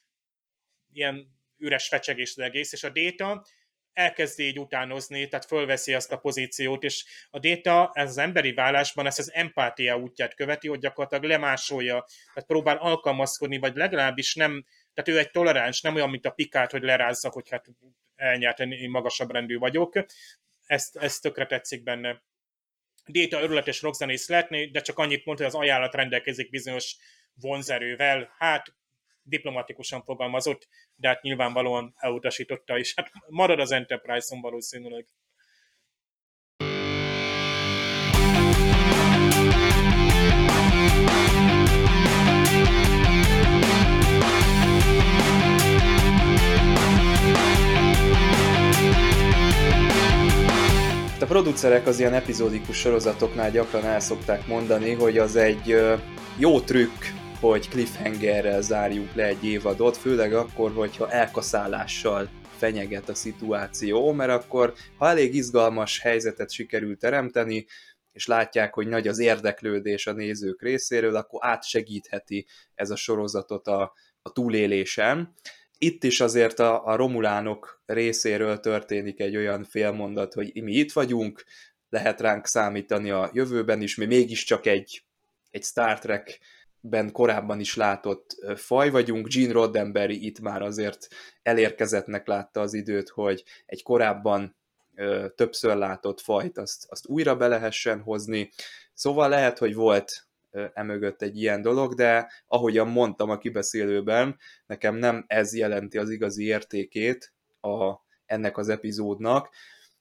ilyen üres fecsegés az egész, és a Déta elkezdi így utánozni, tehát fölveszi azt a pozíciót, és a Déta ez az emberi vállásban ezt az empátia útját követi, hogy gyakorlatilag lemásolja, tehát próbál alkalmazkodni, vagy legalábbis nem, tehát ő egy toleráns, nem olyan, mint a pikát, hogy lerázza, hogy hát elnyert, én magasabb rendű vagyok. Ezt, ezt tökre tetszik benne. Déta örületes rockzenész lehetné, de csak annyit mondta, hogy az ajánlat rendelkezik bizonyos vonzerővel. Hát diplomatikusan fogalmazott, de hát nyilvánvalóan elutasította, és hát marad az Enterprise-on valószínűleg. A producerek az ilyen epizódikus sorozatoknál gyakran el szokták mondani, hogy az egy jó trükk, hogy cliffhangerrel zárjuk le egy évadot, főleg akkor, hogyha elkaszálással fenyeget a szituáció, mert akkor, ha elég izgalmas helyzetet sikerül teremteni, és látják, hogy nagy az érdeklődés a nézők részéről, akkor átsegítheti ez a sorozatot a, a túlélésen. Itt is azért a, a romulánok részéről történik egy olyan félmondat, hogy mi itt vagyunk, lehet ránk számítani a jövőben is, mi mégiscsak egy, egy Star Trek ben korábban is látott faj vagyunk. Gene Roddenberry itt már azért elérkezettnek látta az időt, hogy egy korábban többször látott fajt azt, azt újra be lehessen hozni. Szóval lehet, hogy volt emögött egy ilyen dolog, de ahogyan mondtam a kibeszélőben, nekem nem ez jelenti az igazi értékét a, ennek az epizódnak,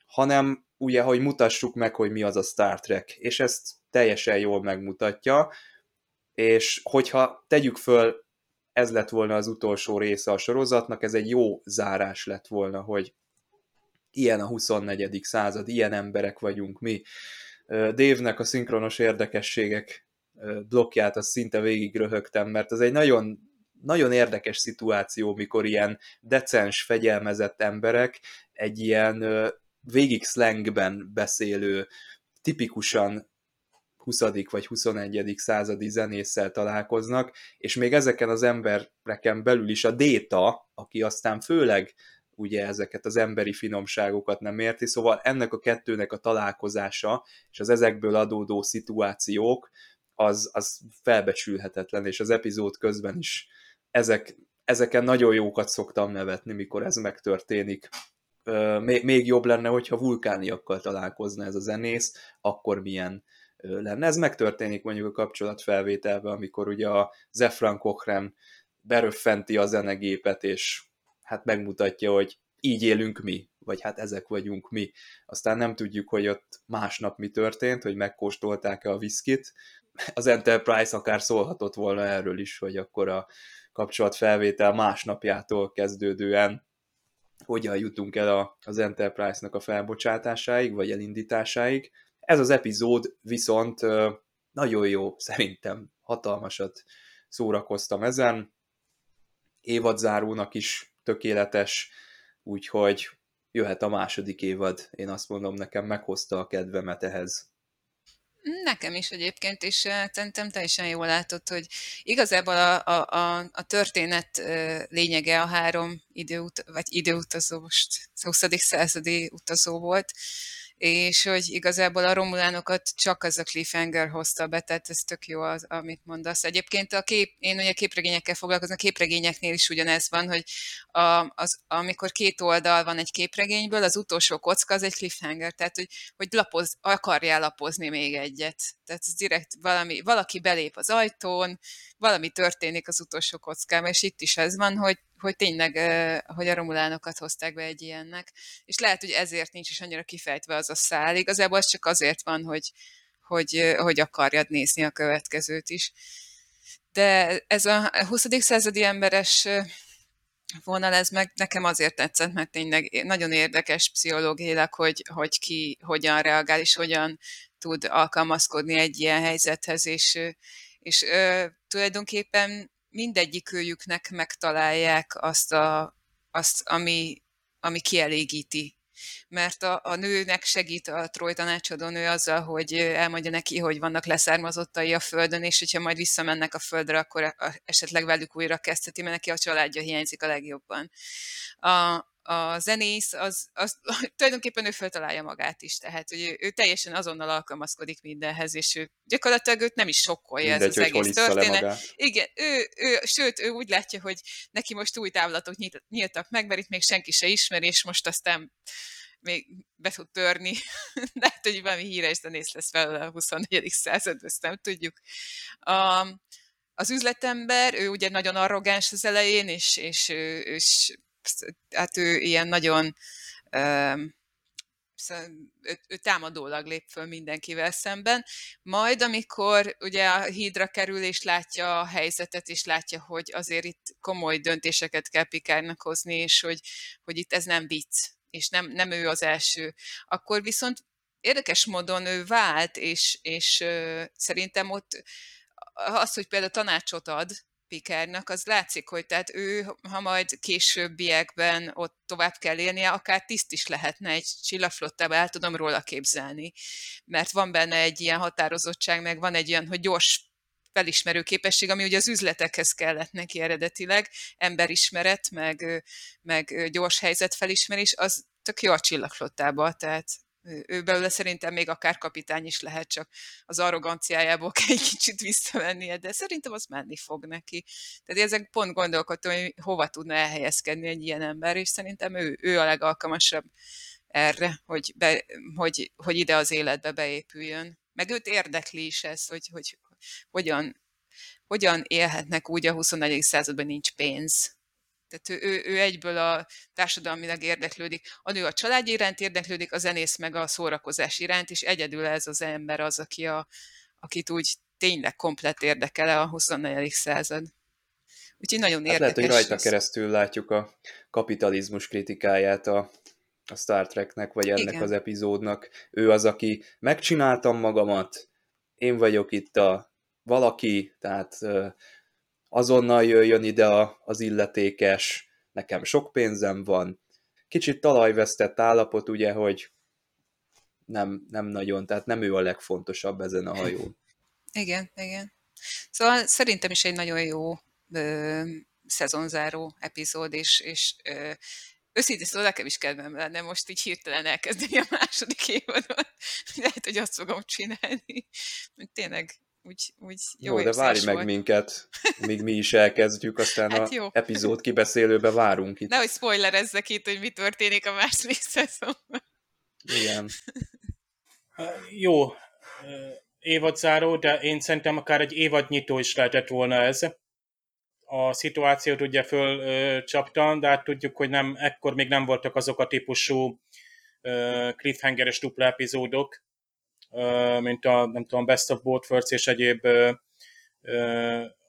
hanem ugye, hogy mutassuk meg, hogy mi az a Star Trek, és ezt teljesen jól megmutatja, és hogyha tegyük föl, ez lett volna az utolsó része a sorozatnak, ez egy jó zárás lett volna, hogy ilyen a 24. század, ilyen emberek vagyunk mi. Dévnek a szinkronos érdekességek blokkját azt szinte végig röhögtem, mert ez egy nagyon, nagyon érdekes szituáció, mikor ilyen decens, fegyelmezett emberek egy ilyen végig slangben beszélő, tipikusan 20. vagy 21. századi zenésszel találkoznak, és még ezeken az embereken belül is a Déta, aki aztán főleg ugye ezeket az emberi finomságokat nem érti, szóval ennek a kettőnek a találkozása és az ezekből adódó szituációk az, az felbecsülhetetlen, és az epizód közben is ezek, ezeken nagyon jókat szoktam nevetni, mikor ez megtörténik. Még, jobb lenne, hogyha vulkániakkal találkozna ez a zenész, akkor milyen lenne. Ez megtörténik mondjuk a kapcsolatfelvételben, amikor ugye a Zefran Cochrane beröffenti a zenegépet, és hát megmutatja, hogy így élünk mi, vagy hát ezek vagyunk mi. Aztán nem tudjuk, hogy ott másnap mi történt, hogy megkóstolták-e a viszkit. Az Enterprise akár szólhatott volna erről is, hogy akkor a kapcsolatfelvétel másnapjától kezdődően hogyan jutunk el az Enterprise-nak a felbocsátásáig, vagy elindításáig. Ez az epizód viszont nagyon jó, szerintem hatalmasat szórakoztam ezen. Évadzárónak is tökéletes, úgyhogy jöhet a második évad. Én azt mondom, nekem meghozta a kedvemet ehhez. Nekem is egyébként, és szerintem teljesen jól látod, hogy igazából a, a, a, a történet lényege a három időut, vagy időutazó, most 20. századi utazó volt, és hogy igazából a romulánokat csak az a cliffhanger hozta be, tehát ez tök jó, az, amit mondasz. Egyébként a kép, én ugye képregényekkel foglalkozom, a képregényeknél is ugyanez van, hogy a, az, amikor két oldal van egy képregényből, az utolsó kocka az egy cliffhanger, tehát hogy, hogy lapoz, akarjál lapozni még egyet. Tehát ez direkt valami, valaki belép az ajtón, valami történik az utolsó kockában, és itt is ez van, hogy hogy tényleg, hogy a romulánokat hozták be egy ilyennek. És lehet, hogy ezért nincs is annyira kifejtve az a szál. Igazából ez csak azért van, hogy, hogy, hogy akarjad nézni a következőt is. De ez a 20. századi emberes vonal, ez meg nekem azért tetszett, mert tényleg nagyon érdekes pszichológiailag, hogy, hogy ki hogyan reagál, és hogyan tud alkalmazkodni egy ilyen helyzethez, és, és tulajdonképpen mindegyikőjüknek megtalálják azt, a, azt ami, ami kielégíti. Mert a, a nőnek segít a Troy tanácsadó nő azzal, hogy elmondja neki, hogy vannak leszármazottai a földön, és hogyha majd visszamennek a földre, akkor esetleg velük újra kezdheti, mert neki a családja hiányzik a legjobban. A, a zenész, az, az (laughs) tulajdonképpen ő feltalálja magát is, tehát hogy ő, ő teljesen azonnal alkalmazkodik mindenhez, és ő gyakorlatilag őt nem is sokkolja Mindegy, ez az egész történet. Igen, ő, ő, sőt, ő úgy látja, hogy neki most új távlatok nyit, nyíltak meg, mert itt még senki se ismer, és most aztán még be tud törni. (laughs) Lehet, hogy valami híres zenész lesz fel a 24. század, ezt nem tudjuk. Um, az üzletember, ő ugye nagyon arrogáns az elején, és, és, és hát ő ilyen nagyon ő, ő támadólag lép föl mindenkivel szemben. Majd, amikor ugye a hídra kerül, és látja a helyzetet, és látja, hogy azért itt komoly döntéseket kell Pikárnak hozni, és hogy, hogy itt ez nem vicc, és nem, nem ő az első, akkor viszont érdekes módon ő vált, és, és ö, szerintem ott az, hogy például tanácsot ad Pikernak, az látszik, hogy tehát ő, ha majd későbbiekben ott tovább kell élnie, akár tiszt is lehetne egy csillagflottába, el tudom róla képzelni. Mert van benne egy ilyen határozottság, meg van egy olyan, hogy gyors felismerő képesség, ami ugye az üzletekhez kellett neki eredetileg, emberismeret, meg, meg gyors helyzetfelismerés, az tök jó a csillagflottába, tehát ő belőle szerintem még akár kapitány is lehet, csak az arroganciájából (laughs) kell egy kicsit visszavennie, de szerintem az menni fog neki. Tehát ezek pont gondolkodtam, hogy hova tudna elhelyezkedni egy ilyen ember, és szerintem ő, ő a legalkalmasabb erre, hogy, be, hogy, hogy ide az életbe beépüljön. Meg őt érdekli is ez, hogy, hogy hogyan, hogyan élhetnek úgy a 21. században nincs pénz tehát ő, ő, ő egyből a társadalmilag érdeklődik. A nő a család iránt érdeklődik, a zenész meg a szórakozás iránt, és egyedül ez az ember az, aki a, akit úgy tényleg komplet érdekele a 24. század. Úgyhogy nagyon hát érdekes. Lehet, hogy rajta keresztül látjuk a kapitalizmus kritikáját a, a Star Treknek, vagy ennek Igen. az epizódnak. Ő az, aki megcsináltam magamat, én vagyok itt a valaki, tehát azonnal jöjjön ide a, az illetékes, nekem sok pénzem van. Kicsit talajvesztett állapot, ugye, hogy nem, nem nagyon, tehát nem ő a legfontosabb ezen a hajón. Igen, igen. Szóval szerintem is egy nagyon jó ö, szezonzáró epizód, és, és ö, őszintén szóval nekem is kedvem lenne most így hirtelen elkezdeni a második évadot. Lehet, hogy azt fogom csinálni. Tényleg úgy, úgy jó, jó de várj meg volt. minket, míg mi is elkezdjük, aztán (laughs) hát a jó. epizód kibeszélőbe várunk itt. Nehogy spoilerezzek itt, hogy mi történik a második (laughs) szezonban. Igen. jó, évadzáró, de én szerintem akár egy évadnyitó is lehetett volna ez. A szituációt ugye fölcsapta, de hát tudjuk, hogy nem, ekkor még nem voltak azok a típusú cliffhangeres dupla epizódok, mint a nem tudom, Best of Both Worlds és egyéb,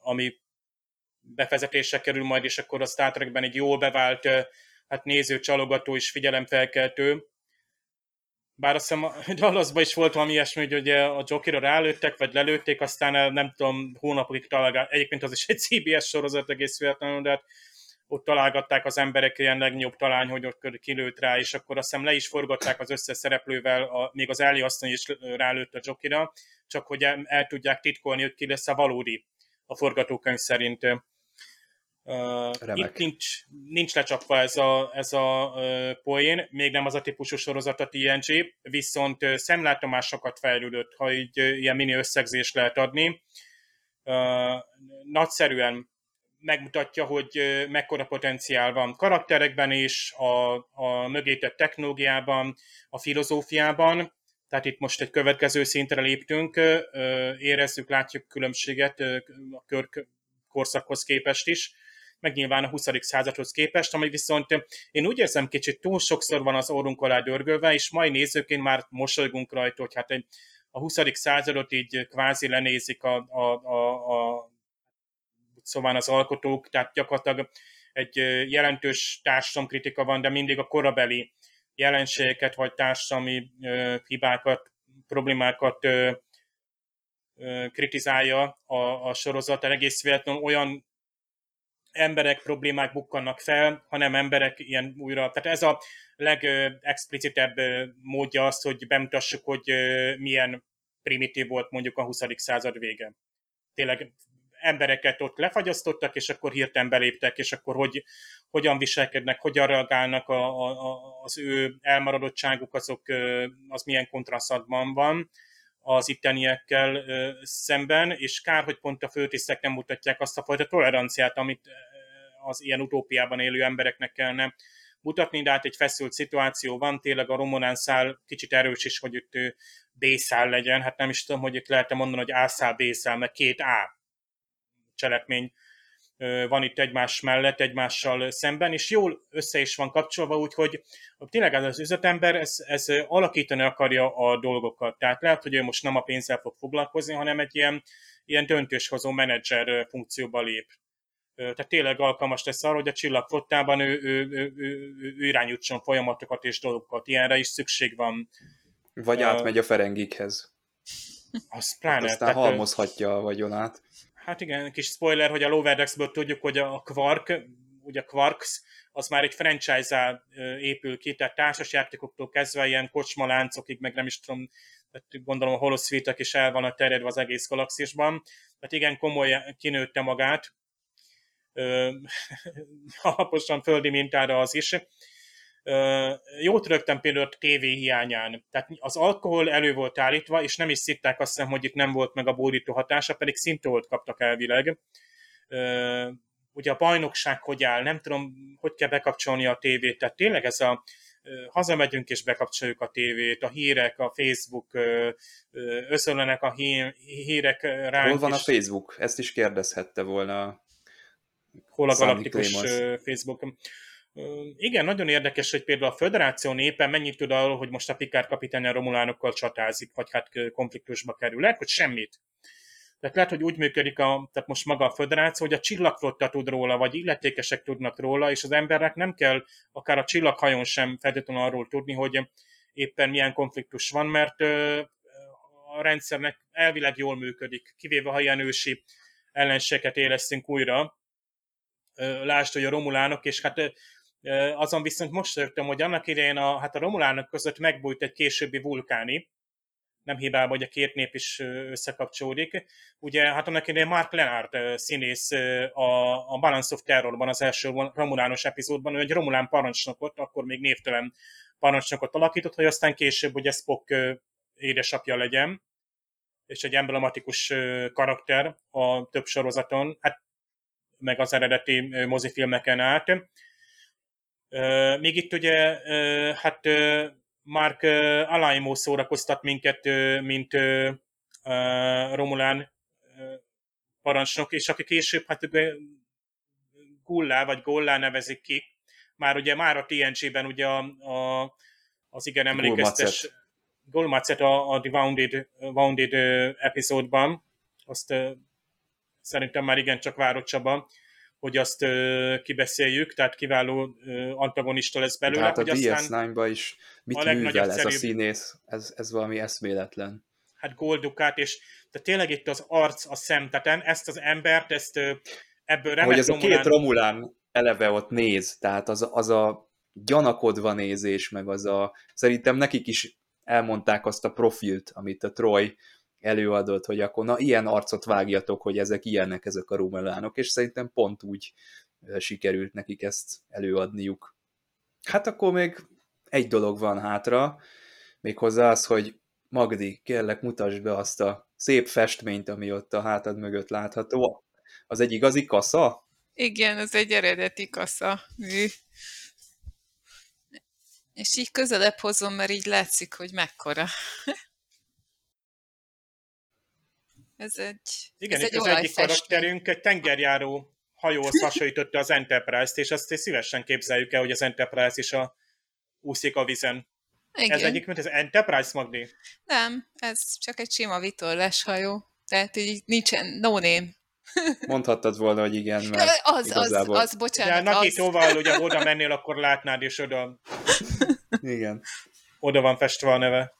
ami befezetésre kerül majd, és akkor a Star Trekben egy jól bevált hát néző, csalogató és figyelemfelkeltő. Bár azt hiszem, (laughs) Dallasban is volt valami ilyesmi, hogy ugye a Jokerra rálőttek, vagy lelőtték, aztán nem tudom, hónapokig találgál. Egyébként az is egy CBS sorozat egész véletlenül, de hát ott találgatták az emberek ilyen legnagyobb talány, hogy ott kilőtt rá, és akkor azt hiszem le is forgatták az összes szereplővel, a, még az Eli asszony is rálőtt a Jokira, csak hogy el, el tudják titkolni, hogy ki lesz a valódi a forgatókönyv szerint. Uh, itt nincs, nincs lecsapva ez a, ez a uh, poén, még nem az a típusú sorozat a TNG, viszont uh, szemlátomásokat fejlődött, ha így uh, ilyen mini összegzést lehet adni. Uh, nagyszerűen megmutatja, hogy mekkora potenciál van karakterekben is, a, a mögétett technológiában, a filozófiában, tehát itt most egy következő szintre léptünk, érezzük, látjuk különbséget a kör korszakhoz képest is, meg nyilván a 20. századhoz képest, ami viszont én úgy érzem kicsit túl sokszor van az orrunk alá dörgölve, és mai nézőként már mosolygunk rajta, hogy hát a 20. századot így kvázi lenézik a, a, a, a szóval az alkotók, tehát gyakorlatilag egy jelentős társadalomkritika van, de mindig a korabeli jelenségeket vagy társadalmi hibákat, problémákat kritizálja a, a sorozat, egész véletlenül olyan emberek problémák bukkannak fel, hanem emberek ilyen újra, tehát ez a legexplicitebb módja az, hogy bemutassuk, hogy milyen primitív volt mondjuk a 20. század vége. Tényleg embereket ott lefagyasztottak, és akkor hirtelen beléptek, és akkor hogy, hogyan viselkednek, hogyan reagálnak a, a, az ő elmaradottságuk, azok, az milyen kontrasztban van az itteniekkel szemben, és kár, hogy pont a főtisztek nem mutatják azt a fajta toleranciát, amit az ilyen utópiában élő embereknek kellene mutatni, de hát egy feszült szituáció van, tényleg a romonán szál kicsit erős is, hogy itt B-szál legyen, hát nem is tudom, hogy itt lehet mondani, hogy A-szál, B-szál, meg két A cselekmény van itt egymás mellett, egymással szemben, és jól össze is van kapcsolva, úgyhogy tényleg az üzletember, ez, ez alakítani akarja a dolgokat. Tehát lehet, hogy ő most nem a pénzzel fog foglalkozni, hanem egy ilyen, ilyen döntéshozó menedzser funkcióba lép. Tehát tényleg alkalmas lesz arra, hogy a csillagflottában ő, ő, ő, ő, ő irányítson folyamatokat és dolgokat. Ilyenre is szükség van. Vagy átmegy a Ferengikhez. Az Hát pláne. aztán tehát, halmozhatja a vagyonát. Hát igen, kis spoiler, hogy a Loverdexből tudjuk, hogy a Quark, ugye a Quarks, az már egy franchise épül ki, tehát társasjátékoktól kezdve ilyen kocsmaláncokig, meg nem is tudom, tehát gondolom a holoszvítek is el a terjedve az egész galaxisban. Tehát igen, komoly kinőtte magát. Ö, (laughs) alaposan földi mintára az is. Jót rögtem például a tévé hiányán. Tehát az alkohol elő volt állítva, és nem is szitták azt hiszem, hogy itt nem volt meg a bódító hatása, pedig szintolt kaptak elvileg. Ugye a bajnokság hogy áll, nem tudom, hogy kell bekapcsolni a tévét, tehát tényleg ez a hazamegyünk és bekapcsoljuk a tévét, a hírek, a Facebook, ö, ö, összeöllenek a hí- hírek ránk. Hol van a Facebook? Ezt is kérdezhette volna. hol a galaktikus Facebook. Igen, nagyon érdekes, hogy például a Föderáció népe mennyit tud arról, hogy most a Pikár kapitány a romulánokkal csatázik, vagy hát konfliktusba kerül. Lehet, hogy semmit. Tehát lehet, hogy úgy működik a, tehát most maga a föderáció, hogy a csillagflotta tud róla, vagy illetékesek tudnak róla, és az embernek nem kell akár a csillaghajón sem feltétlenül arról tudni, hogy éppen milyen konfliktus van, mert a rendszernek elvileg jól működik, kivéve ha ilyen ősi ellenségeket élesztünk újra. Lásd, hogy a romulánok, és hát azon viszont most rögtem, hogy annak idején a, hát a romulánok között megbújt egy későbbi vulkáni, nem hibában, hogy a két nép is összekapcsolódik. Ugye, hát annak idején Mark Lenard színész a, a Balance of Terrorban, az első romulános epizódban, ő egy romulán parancsnokot, akkor még névtelen parancsnokot alakított, hogy aztán később ugye Spock édesapja legyen, és egy emblematikus karakter a több sorozaton, hát meg az eredeti mozifilmeken át. Még itt ugye, hát Mark Alaimo szórakoztat minket, mint Romulán parancsnok, és aki később, hát Gullá vagy Gollá nevezik ki. Már ugye már a TNG-ben ugye a, a, az igen emlékeztes. Golmacet a, a The Wounded, Wounded epizódban, azt szerintem már igen csak várott Csaba, hogy azt ö, kibeszéljük, tehát kiváló ö, antagonista lesz belőle, hát a aztán DS9-ba is mit művel ez a színész? Ez, ez valami eszméletlen. hát Goldukát, és de tényleg itt az arc, a szem, tehát ezt az embert, ezt ebből remek hogy ez a két Romulán- Romulán eleve ott néz, tehát az, az a gyanakodva nézés, meg az a... Szerintem nekik is elmondták azt a profilt, amit a Troy előadott, hogy akkor na ilyen arcot vágjatok, hogy ezek ilyenek, ezek a romulánok, és szerintem pont úgy sikerült nekik ezt előadniuk. Hát akkor még egy dolog van hátra, méghozzá az, hogy Magdi, kérlek mutasd be azt a szép festményt, ami ott a hátad mögött látható. Az egy igazi kasza? Igen, ez egy eredeti kasza. És így közelebb hozom, mert így látszik, hogy mekkora. Ez egy, Igen, ez egy az egyik karakterünk egy tengerjáró hajóhoz (laughs) hasonlította az Enterprise-t, és azt szívesen képzeljük el, hogy az Enterprise is a úszik a vizen. Igen. Ez egyik, mint az Enterprise, Magdi? Nem, ez csak egy sima vitorlás hajó. Tehát így nincsen, no name. (laughs) Mondhattad volna, hogy igen, mert (laughs) Az, az, igazából... az, De bocsánat, az. Nakitóval, ugye oda mennél, akkor látnád, és oda, Igen. oda van festve a neve.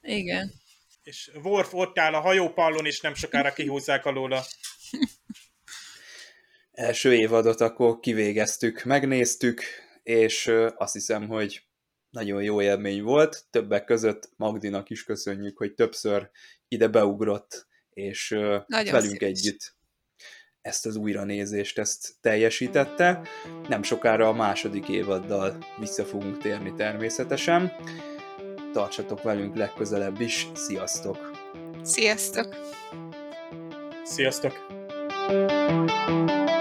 Igen. És Worf ott áll a hajópallon, és nem sokára kihúzzák alóla. (laughs) Első évadot akkor kivégeztük, megnéztük, és azt hiszem, hogy nagyon jó élmény volt. Többek között Magdinak is köszönjük, hogy többször ide beugrott, és Nagyon velünk szíves. együtt ezt az újranézést, ezt teljesítette. Nem sokára a második évaddal vissza fogunk térni természetesen. Tartsatok velünk legközelebb is, sziasztok! Sziasztok! Sziasztok! Sziasztok!